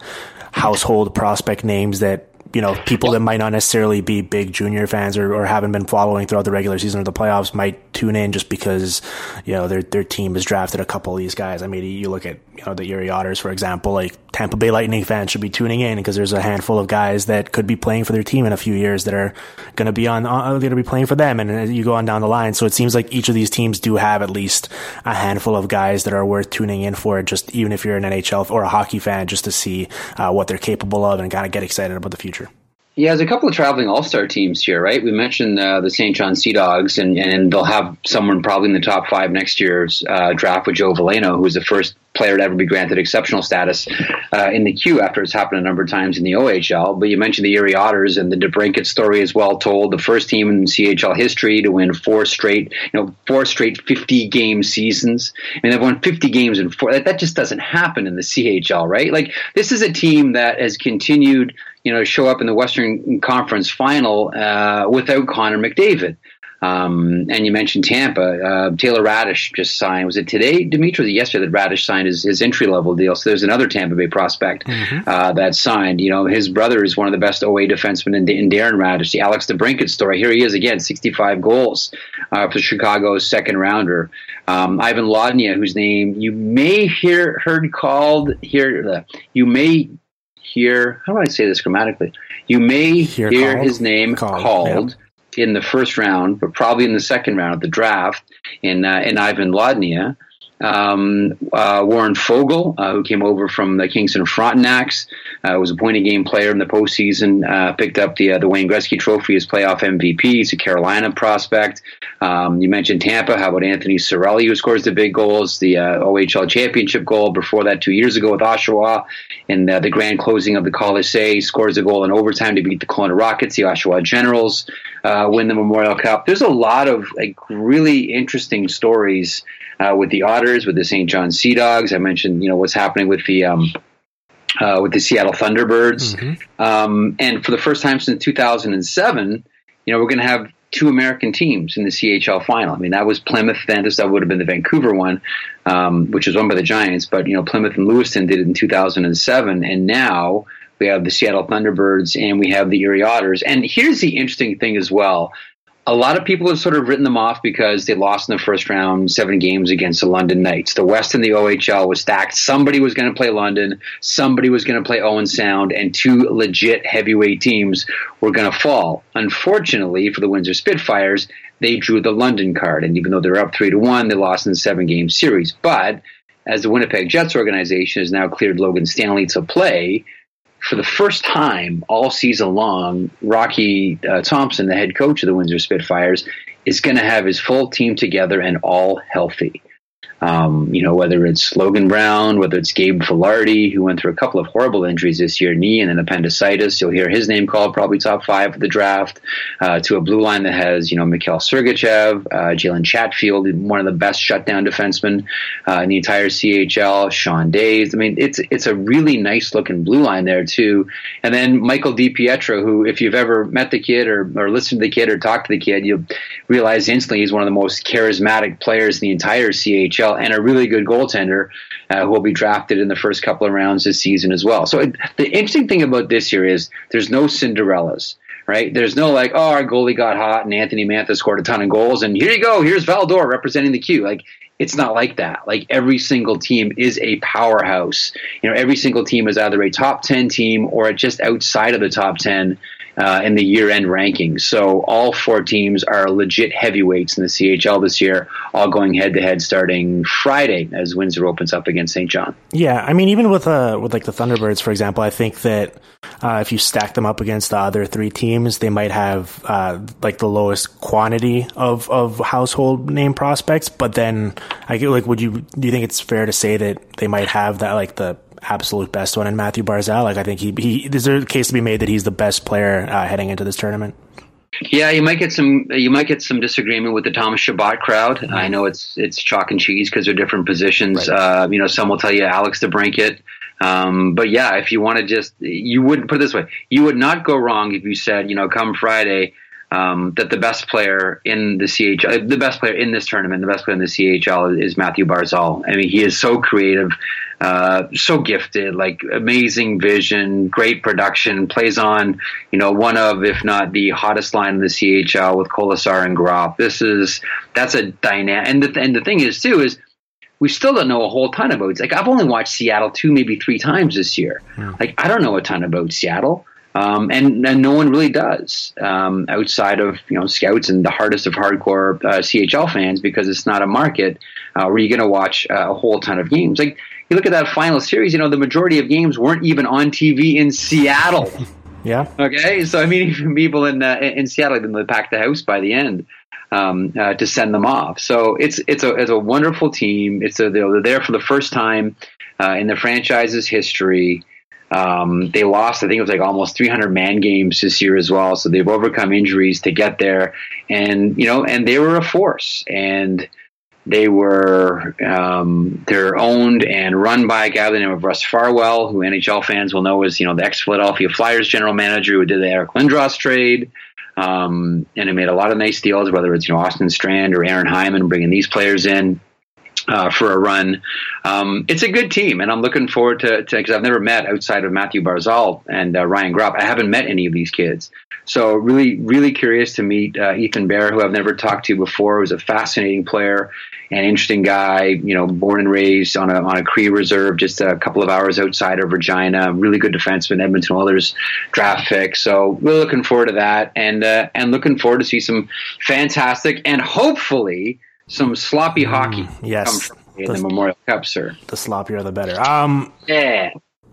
household prospect names that you know, people that might not necessarily be big junior fans or, or haven't been following throughout the regular season or the playoffs might tune in just because, you know, their, their team has drafted a couple of these guys. I mean, you look at, you know, the Erie Otters, for example, like Tampa Bay Lightning fans should be tuning in because there's a handful of guys that could be playing for their team in a few years that are going to be on, uh, going to be playing for them. And uh, you go on down the line. So it seems like each of these teams do have at least a handful of guys that are worth tuning in for just even if you're an NHL or a hockey fan, just to see uh, what they're capable of and kind of get excited about the future. Yeah, there's a couple of traveling All Star teams here, right? We mentioned uh, the Saint John Sea Dogs, and, and they'll have someone probably in the top five next year's uh, draft with Joe Veleno, who was the first player to ever be granted exceptional status uh, in the queue after it's happened a number of times in the OHL. But you mentioned the Erie Otters, and the DeBrincat story is well told. The first team in CHL history to win four straight, you know, four straight 50 game seasons. I mean, they've won 50 games in four. That, that just doesn't happen in the CHL, right? Like, this is a team that has continued – you know, show up in the Western Conference final uh, without Connor McDavid. Um, and you mentioned Tampa. Uh, Taylor Raddysh just signed. Was it today, Dimitri? Was yesterday that Raddysh signed his, his entry level deal? So there's another Tampa Bay prospect mm-hmm. uh, that signed. You know, his brother is one of the best OA defensemen in, in Darren Raddysh. The Alex DeBrincat story. Here he is again, 65 goals uh, for Chicago's second rounder. Um, Ivan Lodnia, whose name you may hear heard called here. Uh, you may hear, how do I say this grammatically? You may hear, hear his name called, called yeah. in the first round, but probably in the second round of the draft in, uh, in Ivan Lodnia. Um, uh, Warren Foegele, uh, who came over from the Kingston Frontenacs, uh, was a point a game player in the postseason. Uh, picked up the uh, the Wayne Gretzky Trophy as playoff MVP. He's a Carolina prospect. Um, you mentioned Tampa. How about Anthony Cirelli, who scores the big goals, the uh, OHL championship goal before that two years ago with Oshawa, in the grand closing of the Colisee, scores a goal in overtime to beat the Kelowna Rockets, the Oshawa Generals. uh, win the Memorial Cup. There's a lot of like really interesting stories uh, with the Otters, with the Saint John Sea Dogs. I mentioned, you know, what's happening with the um, uh, with the Seattle Thunderbirds, mm-hmm. um, and for the first time since 2007, you know, we're going to have two American teams in the CHL final. I mean, that was Plymouth. Then that would have been the Vancouver one, um, which was won by the Giants. But you know, Plymouth and Lewiston did it in 2007, and now we have the Seattle Thunderbirds and we have the Erie Otters. And here's the interesting thing as well a lot of people have sort of written them off because they lost in the first round, seven games against the London Knights. The West and the OHL was stacked. Somebody was going to play London, somebody was going to play Owen Sound, and two legit heavyweight teams were going to fall. Unfortunately for the Windsor Spitfires, they drew the London card, and even though they're up three to one, they lost in the seven game series. But as the Winnipeg Jets organization has now cleared Logan Stanley to play, for the first time all season long, Rocky uh, Thompson, the head coach of the Windsor Spitfires, is going to have his full team together and all healthy. Um, you know, whether it's Logan Brown, whether it's Gabe Vilardi, who went through a couple of horrible injuries this year, knee and an appendicitis. You'll hear his name called probably top five of the draft. Uh, to a blue line that has, you know, Mikhail Sergachev, uh, Jalen Chatfield, one of the best shutdown defensemen uh, in the entire CHL. Sean Days. I mean, it's it's a really nice looking blue line there too. And then Michael DiPietro, who, if you've ever met the kid or, or listened to the kid or talked to the kid, you'll realize instantly he's one of the most charismatic players in the entire CHL and a really good goaltender uh, who will be drafted in the first couple of rounds this season as well. So it, the interesting thing about this year is there's no Cinderellas. Right? There's no like, oh, our goalie got hot and Anthony Mantha scored a ton of goals, and here you go, here's Val-d'Or representing the Q. Like, it's not like that. Like every single team is a powerhouse. You know, every single team is either a top 10 team or just outside of the top 10 uh, in the year end rankings. So all four teams are legit heavyweights in the CHL this year, all going head to head starting Friday as Windsor opens up against Saint John. Yeah, I mean, even with uh, with like the Thunderbirds, for example, I think that uh, if you stack them up against the other three teams, they might have uh, like the lowest quantity of, of household name prospects. But then, I get like, would you do you think it's fair to say that they might have that like the absolute best one in Matthew Barzal. Like I think he he there a case to be made that he's the best player uh, heading into this tournament. Yeah, you might get some you might get some disagreement with the Thomas Chabot crowd. Mm-hmm. I know it's it's chalk and cheese because they're different positions. Right. Uh, you know, some will tell you Alex DeBrincat. Um, but yeah, if you want to just you wouldn't put it this way, you would not go wrong if you said, you know, come Friday, um, that the best player in the CHL, the best player in this tournament, the best player in the CHL is Matthew Barzal. I mean, he is so creative, uh, so gifted, like amazing vision, great production, plays on, you know, one of, if not the hottest line in the CHL with Kolesar and Gropp. This is, that's a dynamic. And the, and the thing is, too, is we still don't know a whole ton about it. Like, I've only watched Seattle two, maybe three times this year. Yeah. Like, I don't know a ton about Seattle. Um, and, and no one really does um, outside of you know scouts and the hardest of hardcore uh, CHL fans because it's not a market uh, where you're going to watch uh, a whole ton of games. Like you look at that final series, you know the majority of games weren't even on TV in Seattle. yeah. Okay, so I mean, even people in uh, in Seattle they packed the house by the end. Um, uh, to send them off, so it's it's a it's a wonderful team. It's a, they're there for the first time uh, in the franchise's history. Um, they lost, I think it was like almost 300 man games this year as well. So they've overcome injuries to get there, and you know, and they were a force, and they were um, they're owned and run by a guy by the name of Russ Farwell, who NHL fans will know as you know the ex Philadelphia Flyers general manager who did the Eric Lindros trade. Um, and it made a lot of nice deals, whether it's you know Austin Strand or Aaron Hyman bringing these players in uh, for a run. Um, it's a good team, and I'm looking forward to to because I've never met outside of Matthew Barzal and uh, Ryan Gropp. I haven't met any of these kids, so really, really curious to meet uh, Ethan Bear, who I've never talked to before. Who's a fascinating player and interesting guy. You know, born and raised on a on a Cree reserve, just a couple of hours outside of Regina. Really good defenseman, Edmonton Oilers draft pick. So we're looking forward to that, and uh, and looking forward to see some fantastic and hopefully some sloppy hockey. Mm, yes, in the, the, Memorial Cup, sir. The sloppier, the better. Um, yeah.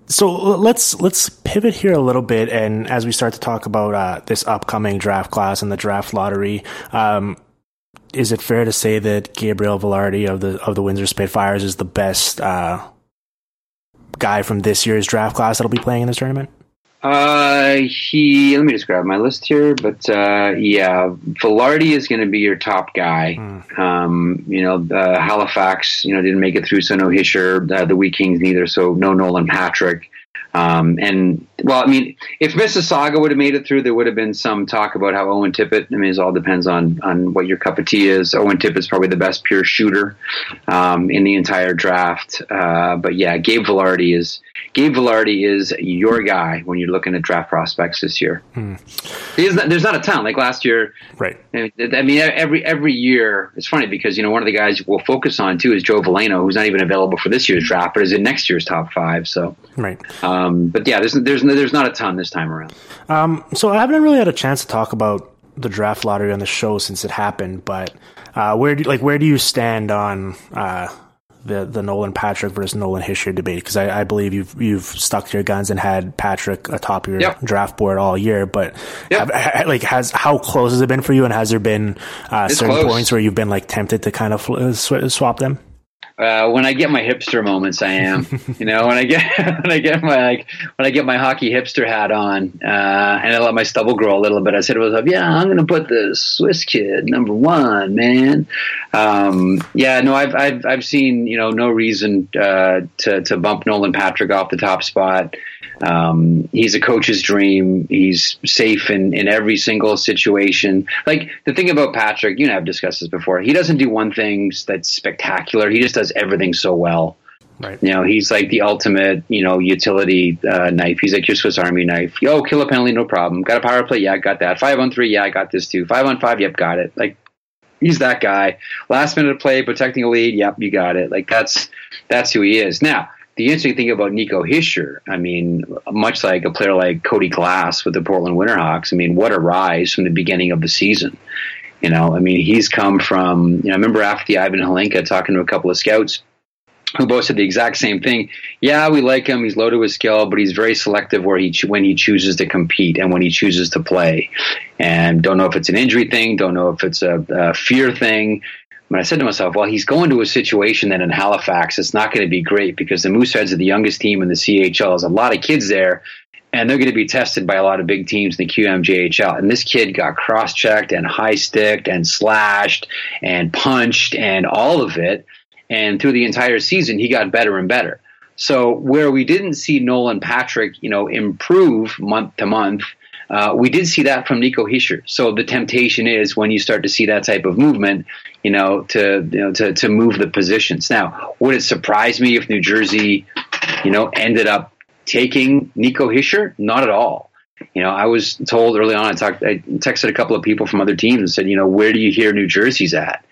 So let's let's pivot here a little bit, and as we start to talk about uh, this upcoming draft class and the draft lottery, um, is it fair to say that Gabriel Vilardi of the of the Windsor Spitfires is the best uh, guy from this year's draft class that'll be playing in this tournament? Uh, he. Let me just grab my list here. But uh, yeah, Vilardi is going to be your top guy. Hmm. Um, you know, uh, Halifax. You know, didn't make it through, so no Hischier. Uh, the Wheat Kings neither, so no Nolan Patrick. Um, and well, I mean, if Mississauga would have made it through, there would have been some talk about how Owen Tippett. I mean, it all depends on on what your cup of tea is. Owen Tippett's probably the best pure shooter um, in the entire draft. Uh, but yeah, Gabe Vilardi is Gabe Vilardi is your guy when you're looking at draft prospects this year. There's, not, there's not a ton like last year. Right. I mean, every every year it's funny because you know one of the guys we'll focus on too is Joe Veleno, who's not even available for this year's draft, but is in next year's top five. So, Right. um, but yeah, there's there's there's not a ton this time around. Um, so I haven't really had a chance to talk about the draft lottery on the show since it happened, but uh, where do like where do you stand on uh, the the Nolan Patrick versus Nolan Hischier debate? Because I, I believe you've you've stuck to your guns and had Patrick atop your Yep. draft board all year, but Yep. have, like has how close has it been for you, and has there been uh, certain close. points where you've been like tempted to kind of fl- uh, sw- swap them? Uh, when I get my hipster moments, I am. you know, when I get when I get my like when I get my hockey hipster hat on, uh, and I let my stubble grow a little bit. I said to myself, "Yeah, I'm going to put the Swiss kid number one, man." Um, yeah, no, I've I've I've seen you know no reason uh, to to bump Nolan Patrick off the top spot. Um, he's a coach's dream. He's safe in, in every single situation. Like the thing about Patrick, you and I have discussed this before. He doesn't do one thing that's spectacular. He just does everything so well. Right. You know, he's like the ultimate, you know, utility uh, knife. He's like your Swiss Army knife. Yo, kill a penalty, no problem. Got a power play? Yeah, I got that. Five on three? Yeah, I got this too. Five on five? Yep, got it. Like he's that guy. Last minute of play, protecting a lead. Yep, you got it. Like that's that's who he is. Now, the interesting thing about Nico Hischier, I mean, much like a player like Cody Glass with the Portland Winterhawks, I mean, what a rise from the beginning of the season. You know, I mean, he's come from. You know, I remember after the Ivan Hlinka talking to a couple of scouts who both said the exact same thing. Yeah, we like him. He's loaded with skill, but he's very selective where he when he chooses to compete and when he chooses to play. And don't know if it's an injury thing. Don't know if it's a, a fear thing. But I said to myself, well, he's going to a situation that in Halifax, it's not going to be great because the Mooseheads are the youngest team in the CHL. There's a lot of kids there, and they're going to be tested by a lot of big teams in the QMJHL. And this kid got cross checked and high sticked and slashed and punched and all of it. And through the entire season, he got better and better. So where we didn't see Nolan Patrick, you know, improve month to month, uh, we did see that from Nico Hischier. So the temptation is when you start to see that type of movement, you know, to you know to to move the positions. Now, would it surprise me if New Jersey, you know, ended up taking Nico Hischier? Not at all. You know, I was told early on. I talked, I texted a couple of people from other teams and said, you know, where do you hear New Jersey's at?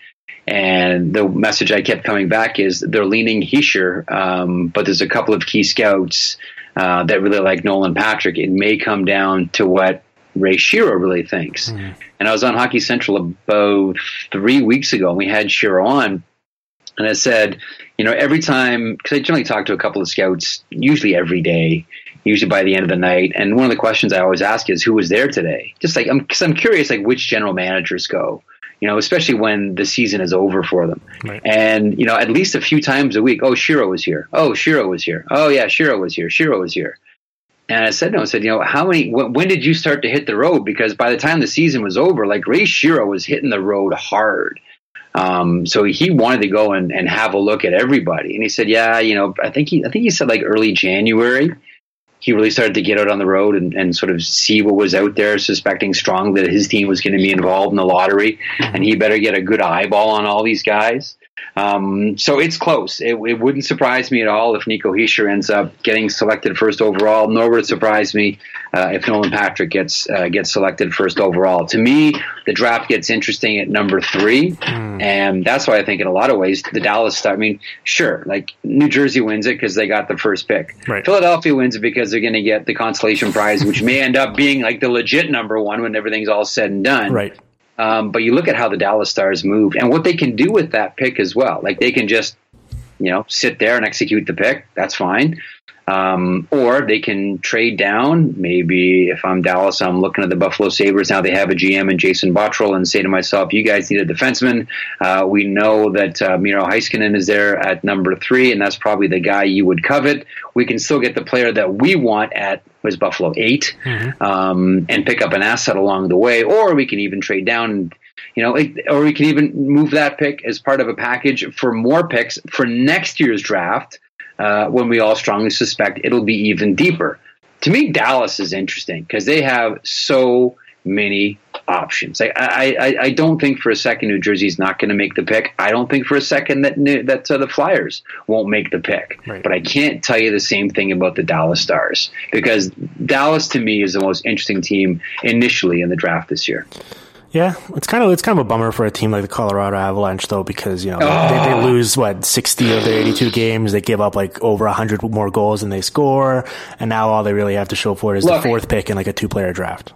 And the message I kept coming back is they're leaning Hischier, um, but there's a couple of key scouts uh, that really like Nolan Patrick. It may come down to what Ray Shero really thinks. Hmm. And I was on Hockey Central about three weeks ago, and we had Shero on, and I said, you know, every time because I generally talk to a couple of scouts, usually every day, usually by the end of the night. And one of the questions I always ask is, who was there today? Just like I'm, because I'm curious, like which general managers go. You know, especially when the season is over for them. Right. And, you know, at least a few times a week, oh, Shero was here. Oh, Shero was here. Oh, yeah, Shero was here. Shero was here. And I said to him, I said, you know, how many, wh- when did you start to hit the road? Because by the time the season was over, like Ray Shero was hitting the road hard. Um, so he wanted to go and, and have a look at everybody. And he said, yeah, you know, I think he, I think he said like early January, he really started to get out on the road and, and sort of see what was out there, suspecting strongly that his team was going to be involved in the lottery and he better get a good eyeball on all these guys. Um, so it's close. It, it wouldn't surprise me at all if Nico Hischier ends up getting selected first overall, nor would it surprise me uh, if Nolan Patrick gets uh, gets selected first overall. To me, the draft gets interesting at number three, and that's why I think in a lot of ways the Dallas. Star, I mean, sure, like New Jersey wins it because they got the first pick. Right. Philadelphia wins it because they're going to get the consolation prize, which may end up being like the legit number one when everything's all said and done. Right. Um, but you look at how the Dallas Stars moved and what they can do with that pick as well. Like they can just, you know, sit there and execute the pick. That's fine. Um, or they can trade down. Maybe if I'm Dallas, I'm looking at the Buffalo Sabres. Now they have a GM and Jason Botterill and say to myself, you guys need a defenseman. Uh, we know that uh, Miro Heiskanen is there at number three, and that's probably the guy you would covet. We can still get the player that we want at was Buffalo 8 mm-hmm. um, and pick up an asset along the way, or we can even trade down you know, or we can even move that pick as part of a package for more picks for next year's draft uh, when we all strongly suspect it'll be even deeper. To me, Dallas is interesting because they have so many options. I, I, I don't think for a second New Jersey's not going to make the pick. I don't think for a second that that uh, the Flyers won't make the pick. Right. But I can't tell you the same thing about the Dallas Stars because Dallas to me is the most interesting team initially in the draft this year. Yeah, it's kind of it's kind of a bummer for a team like the Colorado Avalanche though, because you know oh. they, they, lose what sixty of their eighty-two games. They give up like over hundred more goals than they score, and now all they really have to show for it is Look, the fourth pick in like a two-player draft.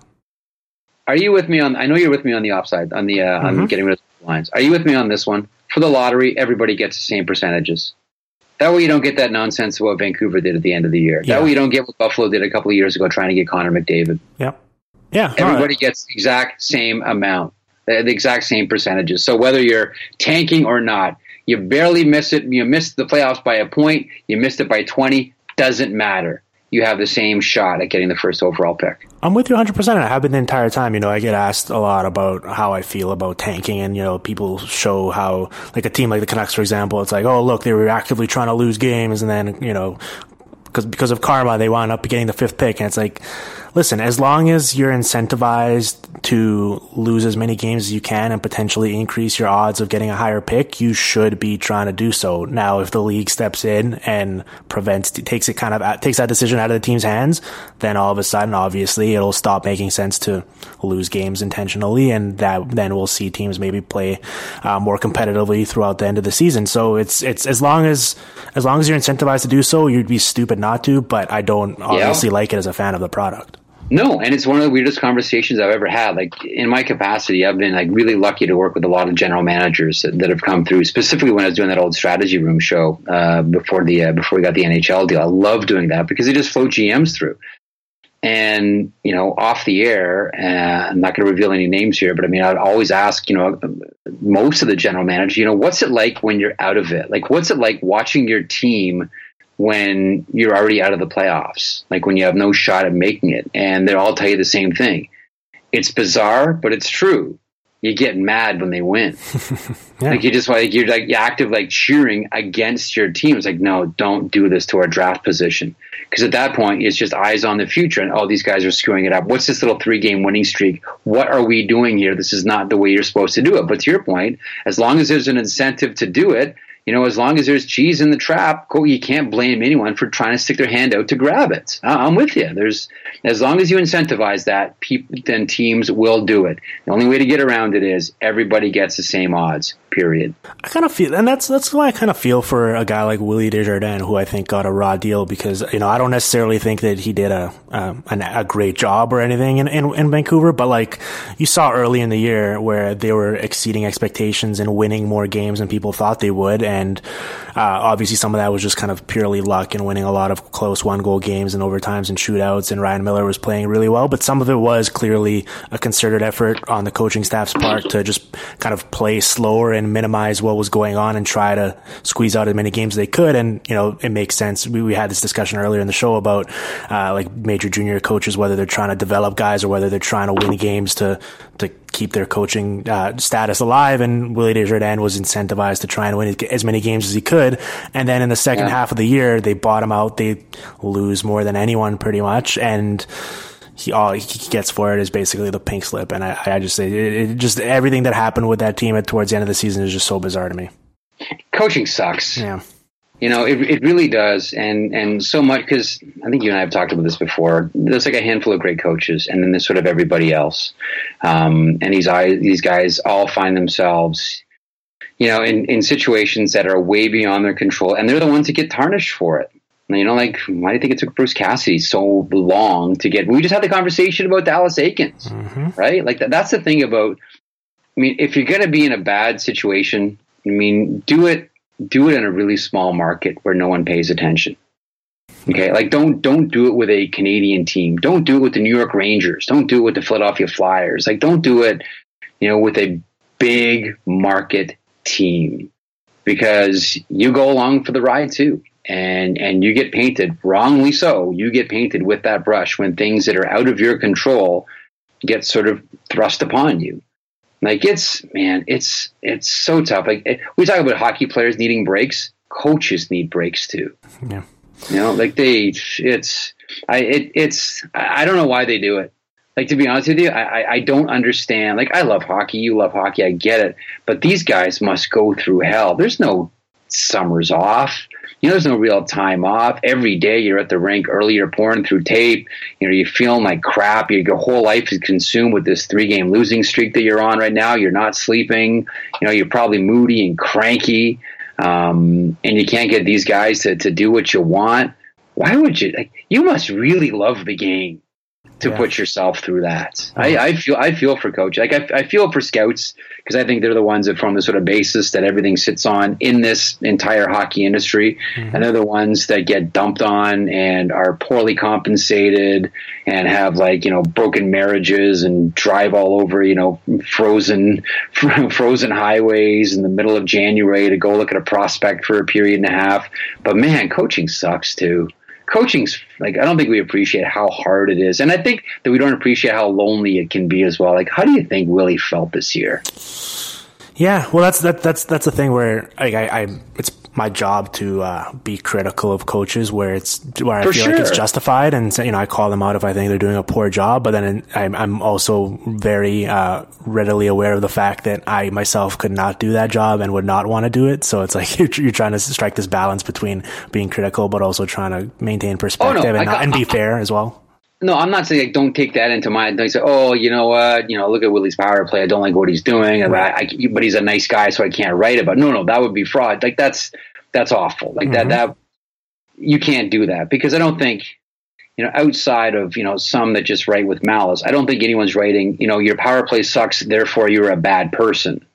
Are you with me on? I know you're with me on the offside on the uh, mm-hmm. on getting rid of the lines. Are you with me on this one? For the lottery, everybody gets the same percentages. That way, you don't get that nonsense of what Vancouver did at the end of the year. Yeah. That way, you don't get what Buffalo did a couple of years ago, trying to get Connor McDavid. Yep. Yeah, everybody right. gets the exact same amount, the, the exact same percentages. So whether you're tanking or not, you barely miss it. You missed the playoffs by a point. You missed it by twenty. Doesn't matter. You have the same shot at getting the first overall pick. I'm with you 100%. I have been the entire time. You know, I get asked a lot about how I feel about tanking, and, you know, people show how, like a team like the Canucks, for example, it's like, oh, look, they were actively trying to lose games, and then, you know, because because of karma, they wound up getting the fifth pick, and it's like, listen, as long as you're incentivized to lose as many games as you can and potentially increase your odds of getting a higher pick, you should be trying to do so. Now, if the league steps in and prevents, takes it kind of, takes that decision out of the team's hands, then all of a sudden, obviously, it'll stop making sense to lose games intentionally. And that then we'll see teams maybe play uh, more competitively throughout the end of the season. So it's, it's as long as, as long as you're incentivized to do so, you'd be stupid not to, but I don't obviously yeah. like it as a fan of the product. No, and it's one of the weirdest conversations I've ever had. Like in my capacity, I've been like really lucky to work with a lot of general managers that, that have come through. Specifically, when I was doing that old strategy room show uh, before the uh, before we got the NHL deal, I love doing that because they just float GMs through. And you know, off the air, uh, I'm not going to reveal any names here, but I mean, I'd always ask, you know, most of the general managers, you know, what's it like when you're out of it? Like, what's it like watching your team? When you're already out of the playoffs, like when you have no shot at making it. And they all tell you the same thing. It's bizarre, but it's true. You get mad when they win. yeah. Like you just like you're like you're active like cheering against your team. It's like no, don't do this to our draft position because at that point it's just eyes on the future and oh these guys are screwing it up. What's this little three game winning streak? What are we doing here? This is not the way you're supposed to do it. But to your point, as long as there's an incentive to do it, you know, as long as there's cheese in the trap, you can't blame anyone for trying to stick their hand out to grab it. Uh, I'm with you. There's as long as you incentivize that, people, then teams will do it. The only way to get around it is everybody gets the same odds. Period. I kind of feel, and that's that's why I kind of feel for a guy like Willie Desjardins, who I think got a raw deal because you know I don't necessarily think that he did a um, a, a great job or anything in, in, in Vancouver, but like you saw early in the year where they were exceeding expectations and winning more games than people thought they would, uh, obviously some of that was just kind of purely luck and winning a lot of close one goal games and overtimes and shootouts, and Ryan Miller was playing really well, but some of it was clearly a concerted effort on the coaching staff's part to just kind of play slower and minimize what was going on and try to squeeze out as many games as they could. And, you know, it makes sense. We, we had this discussion earlier in the show about, uh, like major junior coaches, whether they're trying to develop guys or whether they're trying to win games to, to keep their coaching uh, status alive. And Willie Desjardins was incentivized to try and win as many games as he could. And then in the second yeah. half of the year, they bottom out. They lose more than anyone pretty much. And, he all he gets for it is basically the pink slip, and I, I just say it, it, just everything that happened with that team at towards the end of the season is just so bizarre to me. Coaching sucks. Yeah. You know, it, it really does, and and so much because I think you and I have talked about this before. There's like a handful of great coaches, and then there's sort of everybody else. Um, and these these guys all find themselves, you know, in in situations that are way beyond their control, and they're the ones that get tarnished for it. You know, like why do you think it took Bruce Cassidy so long to get? We just had the conversation about Dallas Eakins, mm-hmm. right? Like that, that's the thing about. I mean, if you're going to be in a bad situation, I mean, do it do it in a really small market where no one pays attention. Okay, like don't don't do it with a Canadian team. Don't do it with the New York Rangers. Don't do it with the Philadelphia Flyers. Like don't do it, you know, with a big market team because you go along for the ride too. And and you get painted wrongly so. You get painted with that brush when things that are out of your control get sort of thrust upon you. Like it's man, it's it's so tough. Like it, we talk about hockey players needing breaks. Coaches need breaks too. Yeah. You know, like they, it's, I, it, it's, I don't know why they do it. Like to be honest with you, I, I don't understand. Like I love hockey, you love hockey, I get it, but these guys must go through hell. There's no summers off. You know, there's no real time off. Every day you're at the rink early, you're pouring through tape. You know, you're feeling like crap. Your whole life is consumed with this three game losing streak that you're on right now. You're not sleeping. You know, you're probably moody and cranky um, and you can't get these guys to, to do what you want, why would you? Like, you must really love the game to yeah. put yourself through that. I, I, feel I feel for coach. Like I, I feel for scouts because I think they're the ones that form the sort of basis that everything sits on in this entire hockey industry, mm-hmm. and they're the ones that get dumped on and are poorly compensated and have like you know broken marriages and drive all over you know frozen frozen highways in the middle of January to go look at a prospect for a period and a half. But man, coaching sucks too coaching's like I don't think we appreciate how hard it is, and I think that we don't appreciate how lonely it can be as well. Like, how do you think Willie felt this year? Yeah, well, that's that, that's that's the thing where like I, I it's my job to uh, be critical of coaches where it's where I For feel sure. like it's justified, and you know I call them out if I think they're doing a poor job. But then I'm, I'm also very uh, readily aware of the fact that I myself could not do that job and would not want to do it. So it's like you're, you're trying to strike this balance between being critical but also trying to maintain perspective oh, no, and, not, and be fair as well. No, I'm not saying like don't take that into mind. They say, oh, you know what, you know, look at Willie's power play. I don't like what he's doing, right. I, I, but he's a nice guy, so I can't write about. No, no, that would be fraud. Like that's that's awful. Like mm-hmm. that that you can't do that because I don't think you know outside of you know some that just write with malice. I don't think anyone's writing. You know, your power play sucks, therefore you're a bad person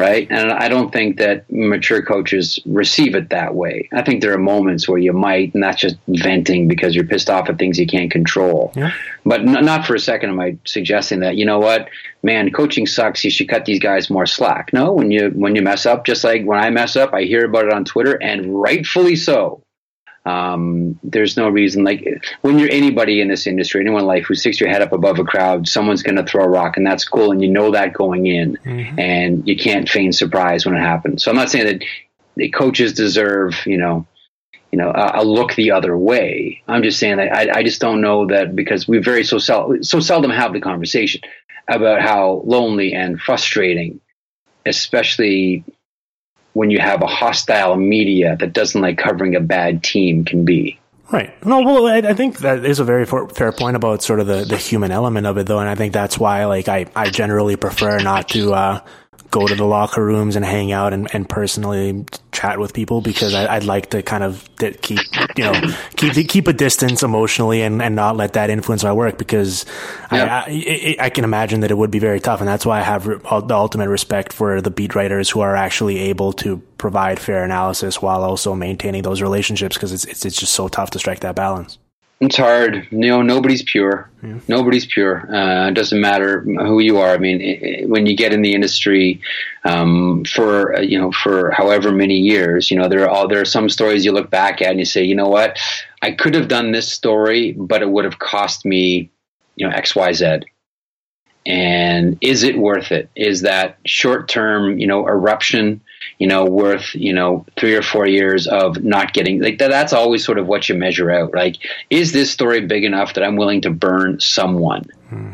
right? And I don't think that mature coaches receive it that way. I think there are moments where you might, and that's just venting because you're pissed off at things you can't control. Yeah. But n- not for a second am I suggesting that you know what, man, coaching sucks. You should cut these guys more slack. No, when you when you mess up, just like when I mess up, I hear about it on Twitter, and rightfully so. Um, there's no reason like when you're anybody in this industry, anyone in life who sticks your head up above a crowd, someone's going to throw a rock, and that's cool, and you know that going in, mm-hmm. and you can't feign surprise when it happens. So I'm not saying that the coaches deserve, you know, you know, a, a look the other way. I'm just saying that I, I just don't know that because we very so sel- so seldom have the conversation about how lonely and frustrating, especially when you have a hostile media that doesn't like covering a bad team can be. Right. No, well, I, think that is a very fair point about sort of the, the human element of it, though, and I think that's why, like, I, I generally prefer not to uh, go to the locker rooms and hang out and, and personally chat with people because I, would like to kind of keep you know keep keep a distance emotionally and, and not let that influence my work because yeah. I, I, I can imagine that it would be very tough and that's why I have the ultimate respect for the beat writers who are actually able to provide fair analysis while also maintaining those relationships because it's, it's it's just so tough to strike that balance. It's hard. You know, nobody's pure. Yeah. Nobody's pure. Uh, it doesn't matter who you are. I mean, it, when you get in the industry um, for uh, you know for however many years, you know there are all, there are some stories you look back at and you say, you know what, I could have done this story, but it would have cost me, you know, X, Y, Z. And is it worth it? Is that short term, you know, eruption? You know, worth, you know, three or four years of not getting like that. That's always sort of what you measure out. Like, is this story big enough that I'm willing to burn someone hmm.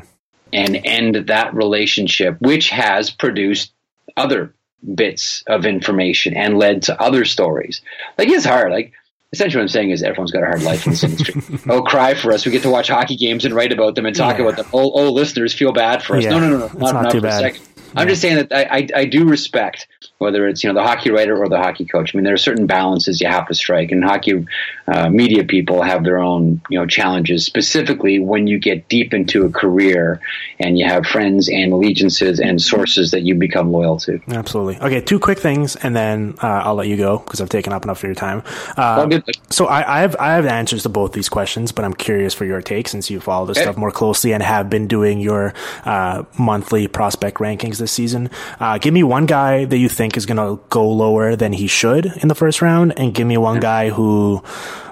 and end that relationship, which has produced other bits of information and led to other stories? Like, it's hard. Like, essentially what I'm saying is everyone's got a hard life in this industry. oh, cry for us. We get to watch hockey games and write about them and talk yeah. about them. Oh, oh, listeners feel bad for us. Yeah. No, no, no, no, not, not, not for bad. a second. I'm just saying that I, I, I, do respect whether it's you know the hockey writer or the hockey coach. I mean, there are certain balances you have to strike, and hockey uh, media people have their own you know challenges. Specifically, when you get deep into a career and you have friends and allegiances and sources that you become loyal to. Absolutely. Okay, two quick things, and then uh, I'll let you go because I've taken up enough of your time. Uh, so I, I, have I have answers to both these questions, but I'm curious for your take since you follow this okay. stuff more closely and have been doing your uh, monthly prospect rankings this season. Uh, give me one guy that you think think is going to go lower than he should in the first round, and give me one guy who,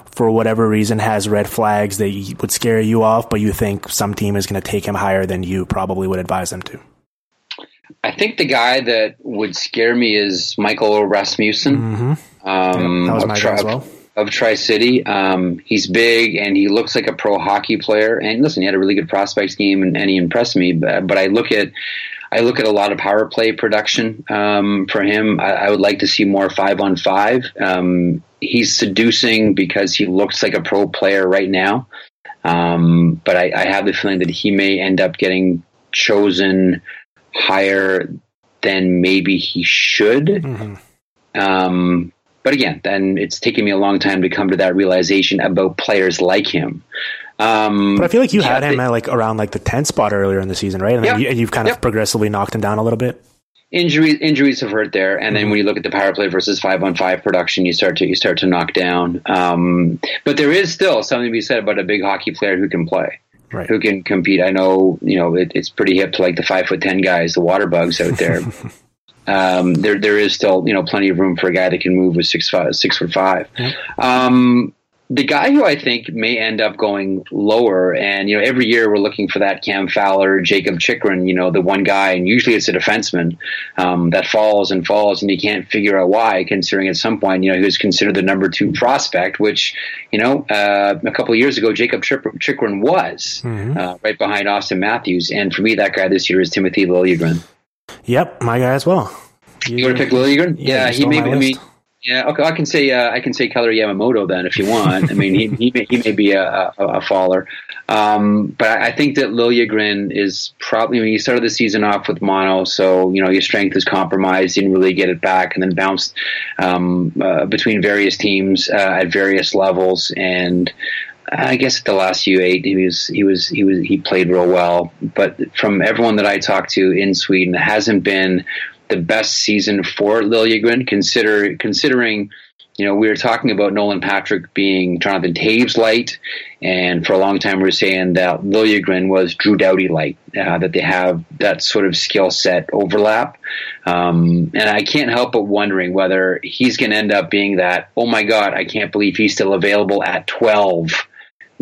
for whatever reason, has red flags that would scare you off, but you think some team is going to take him higher than you probably would advise them to. I think the guy that would scare me is Michael Rasmussen. Mm-hmm. Um, that was my guy as well of Tri City. Um, he's big and he looks like a pro hockey player. And listen, he had a really good prospects game and, and he impressed me. But, but, I look at I look at a lot of power play production um, for him. I, I, would like to see more five on five. Um, he's seducing because he looks like a pro player right now. Um, but I, I, have the feeling that he may end up getting chosen higher than maybe he should. Mm-hmm. Um, but again, then it's taken me a long time to come to that realization about players like him. Um, but I feel like you yeah, had him at like around like the 10th spot earlier in the season, right? And, yeah, you, have kind of progressively knocked him down a little bit. Injuries, injuries have hurt there, and then mm-hmm. when you look at the power play versus five on five production, you start to you start to knock down. Um, but there is still something to be said about a big hockey player who can play, right. who can compete. I know you know it, it's pretty hip to like the five foot ten guys, the water bugs out there. um, there there is still you know plenty of room for a guy that can move with six five six foot five. Um, the guy who I think may end up going lower, and you know, every year we're looking for that Cam Fowler, Jakob Chychrun, you know, the one guy, and usually it's a defenseman um, that falls and falls, and you can't figure out why. Considering at some point, you know, he was considered the number two prospect, which you know, uh, a couple of years ago, Jakob Chychrun was mm-hmm. uh, right behind Auston Matthews, and for me, that guy this year is Timothy Liljegren. Yep, my guy as well. You, you want to pick Liljegren? Yeah, yeah he may. I mean yeah, okay. I can say uh, I can say Kailer Yamamoto then if you want. I mean, he he may, he may be a, a, a faller, um, but I think that Liljegren is probably when you started the season off with mono, so you know your strength is compromised. Didn't really get it back, and then bounced um, uh, between various teams uh, at various levels. And I guess at the last U8, he was he was he was he played real well. But from everyone that I talked to in Sweden, hasn't been the best season for Liljegren, consider considering you know, we were talking about Nolan Patrick being Jonathan Toews light, and for a long time we were saying that Liljegren was Drew Doughty light, uh, that they have that sort of skill set overlap. Um, and I can't help but wondering whether he's going to end up being that, oh my God, I can't believe he's still available at 12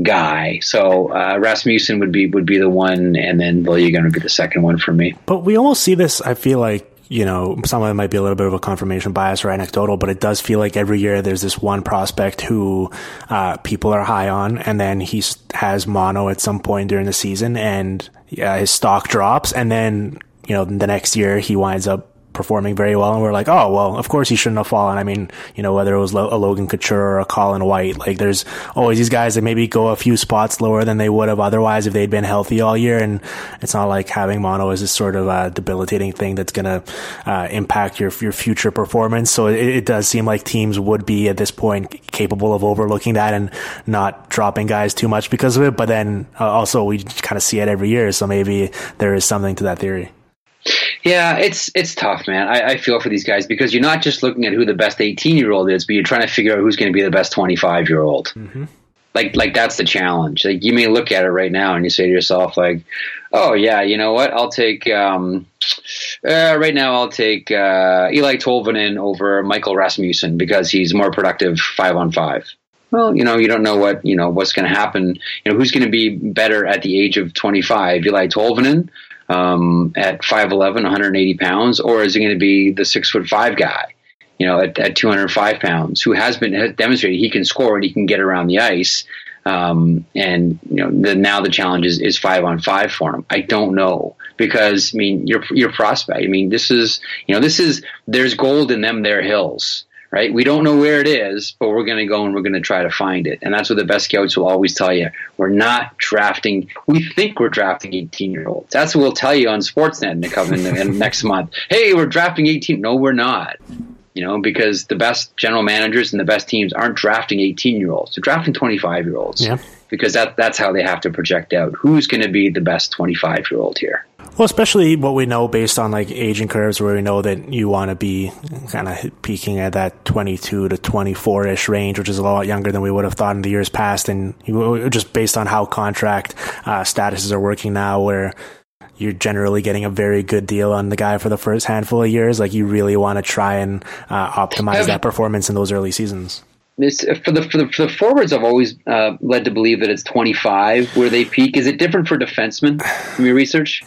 guy. So uh, Rasmussen would be would be the one, and then Liljegren would be the second one for me. But we almost see this, I feel like, you know, some of it might be a little bit of a confirmation bias or anecdotal, but it does feel like every year there's this one prospect who uh, people are high on, and then he has mono at some point during the season, and yeah, his stock drops, and then you know the next year he winds up performing very well, and we're like, oh well, of course he shouldn't have fallen. I mean, you know, whether it was a Logan Couture or a Colin White, like there's always these guys that maybe go a few spots lower than they would have otherwise if they'd been healthy all year, and it's not like having mono is this sort of a debilitating thing that's going to uh, impact your your future performance. So it, it, does seem like teams would be at this point capable of overlooking that and not dropping guys too much because of it. But then uh, also we kind of see it every year, so maybe there is something to that theory. Yeah, it's it's tough, man. I, I, feel for these guys because you're not just looking at who the best 18 year old is, but you're trying to figure out who's going to be the best 25 year old. Mm-hmm. Like like that's the challenge. Like you may look at it right now and you say to yourself, like, oh yeah, you know what? I'll take um, uh, right now. I'll take uh, Eeli Tolvanen over Michael Rasmussen because he's more productive five on five well, you know, you don't know what you know what's going to happen. You know, who's going to be better at the age of 25? Eeli Tolvanen um, at 5'11", 180 pounds, or is it going to be the six foot five guy, you know, at, at 205 pounds, who has been has demonstrated he can score and he can get around the ice. Um, and you know, the, now the challenge is, is five on five for him. I don't know because I mean, your your prospect. I mean, this is you know, this is there's gold in them. Their hills right? We don't know where it is, but we're going to go and we're going to try to find it. And that's what the best scouts will always tell you. We're not drafting, we think we're drafting 18 year olds. That's what we'll tell you on Sportsnet in, the, in, in next month. Hey, we're drafting 18. No, we're not. You know, because the best general managers and the best teams aren't drafting 18 year olds. They're drafting 25 year olds. Yeah. Because that, that's how they have to project out who's going to be the best 25 year old here. Well, especially what we know based on like aging curves, where we know that you want to be kind of peaking at that 22 to 24 ish range, which is a lot younger than we would have thought in the years past. And you, just based on how contract uh, statuses are working now, where you're generally getting a very good deal on the guy for the first handful of years, like you really want to try and uh, optimize that performance in those early seasons. It's, for the for the for the forwards, I've always uh, led to believe that it's 25 where they peak. Is it different for defensemen from your research?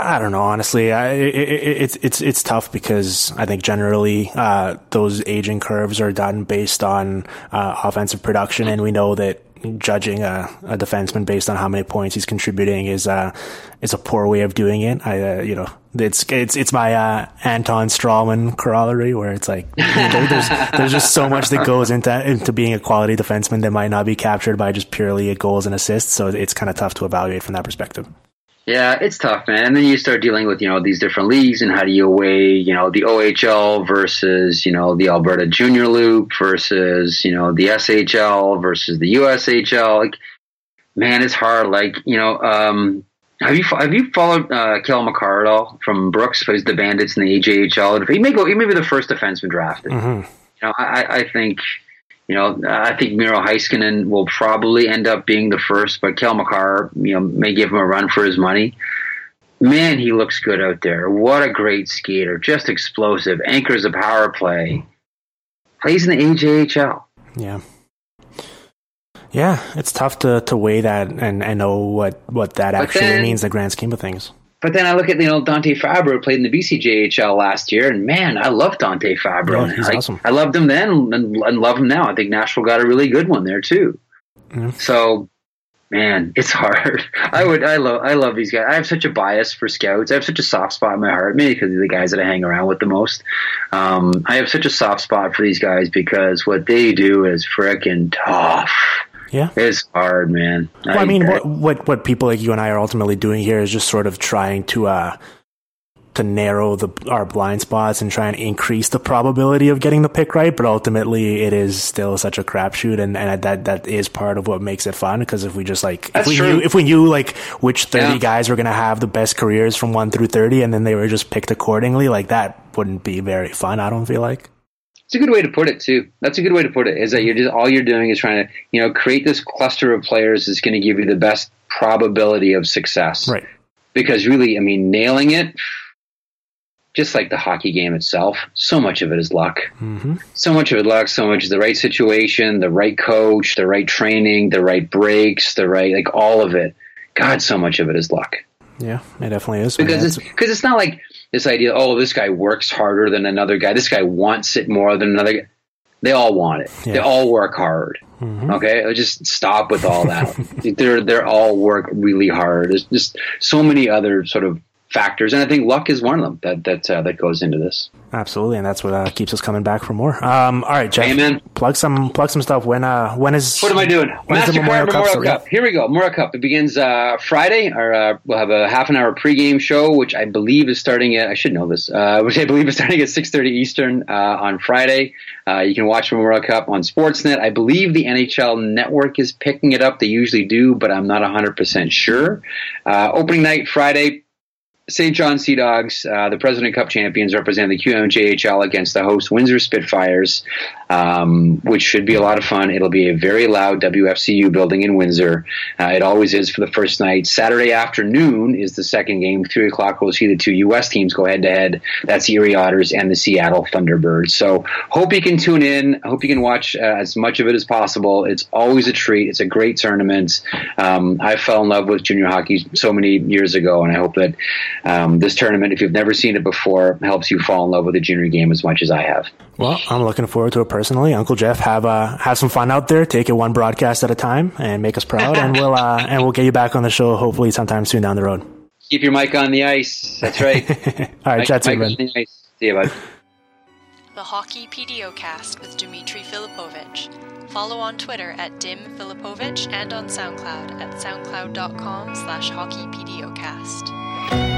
I don't know. Honestly, I, it, it, it's it's it's tough because I think generally uh, those aging curves are done based on uh, offensive production, and we know that judging a, a, defenseman based on how many points he's contributing is uh, is a poor way of doing it. I uh, you know it's it's it's my uh, Anton Stralman corollary where it's like you know, there's there's just so much that goes into into being a quality defenseman that might not be captured by just purely goals and assists. So it's kind of tough to evaluate from that perspective. Yeah, it's tough, man. And then you start dealing with, you know, these different leagues and how do you weigh, you know, the OHL versus, you know, the Alberta Junior Loop versus, you know, the SHL versus the USHL. Like, man, it's hard. Like, you know, um, have you have you followed uh, Cale Makar at all from Brooks? Plays the Bandits in the AJHL. He may go. He may be the first defenseman drafted. Mm-hmm. You know, I, I think you know, I think Miro Heiskanen will probably end up being the first, but Cale Makar, you know, may give him a run for his money. Man, he looks good out there. What a great skater. Just explosive. Anchors a power play. Plays in the AJHL. Yeah. Yeah, it's tough to, to weigh that and, and know what, what that but actually then, means the grand scheme of things. But then I look at you know Dante Fabro played in the BCJHL last year, and man, I love Dante Fabro. Yeah, he's I, awesome. I loved him then and, and, love him now. I think Nashville got a really good one there too. Yeah. So, man, it's hard. I would, I love, I love these guys. I have such a bias for scouts. I have such a soft spot in my heart, maybe because of the guys that I hang around with the most. Um, I have such a soft spot for these guys because what they do is freaking tough. Yeah, it's hard, man. Well, I, I mean, what, what what people like you and I are ultimately doing here is just sort of trying to uh to narrow the our blind spots and try and increase the probability of getting the pick right. But ultimately, it is still such a crapshoot, and and that that is part of what makes it fun. Because if we just like That's if we true. knew if we knew like which thirty yeah. guys were going to have the best careers from one through thirty, and then they were just picked accordingly, like that wouldn't be very fun. I don't feel like. It's a good way to put it too. That's a good way to put it. Is that you're just all you're doing is trying to you know create this cluster of players that's going to give you the best probability of success. Right. Because really, I mean, nailing it, just like the hockey game itself, so much of it is luck. Mm-hmm. So much of it luck. So much the right situation, the right coach, the right training, the right breaks, the right like all of it. God, so much of it is luck. Yeah, it definitely is. Because it's because it's not like this idea. Oh, this guy works harder than another guy. This guy wants it more than another. guy. They all want it. Yeah. They all work hard. Mm-hmm. Okay, just stop with all that. they're they're all work really hard. There's just so many other sort of factors, and I think luck is one of them that that uh, that goes into this. Absolutely, and that's what uh, keeps us coming back for more. Um, all right, Jeff. Amen. Plug some plug some stuff. When uh when is what am I doing? Mastercard Memorial, Memorial Cup. Cup. Here we go. Memorial Cup. It begins uh, Friday. Or uh, we'll have a half an hour pregame show, which I believe is starting at I should know this. Uh, which I believe is starting at six thirty Eastern uh, on Friday. Uh, you can watch Memorial Cup on Sportsnet. I believe the NHL Network is picking it up. They usually do, but I'm not hundred percent sure. Uh, opening night Friday. Saint John Sea Dogs, uh, the President Cup champions, represent the QMJHL against the host Windsor Spitfires, um, which should be a lot of fun. It'll be a very loud WFCU building in Windsor. Uh, it always is for the first night. Saturday afternoon is the second game. Three o'clock, we'll see the two U.S. teams go head to head. That's Erie Otters and the Seattle Thunderbirds. So hope you can tune in. Hope you can watch uh, as much of it as possible. It's always a treat. It's a great tournament. Um, I fell in love with junior hockey so many years ago, and I hope that um, this tournament, if you've never seen it before, helps you fall in love with the junior game as much as I have. Well, I'm looking forward to it personally. Uncle Jeff, have uh, have some fun out there. Take it one broadcast at a time and make us proud. and we'll uh, and we'll get you back on the show hopefully sometime soon down the road. Keep your mic on the ice. That's right. All right, chat soon, See you, bud. the Hockey PDOcast with Dimitri Filipovic. Follow on Twitter at Dim Filipovic and on SoundCloud at soundcloud.com slash hockeypdocast.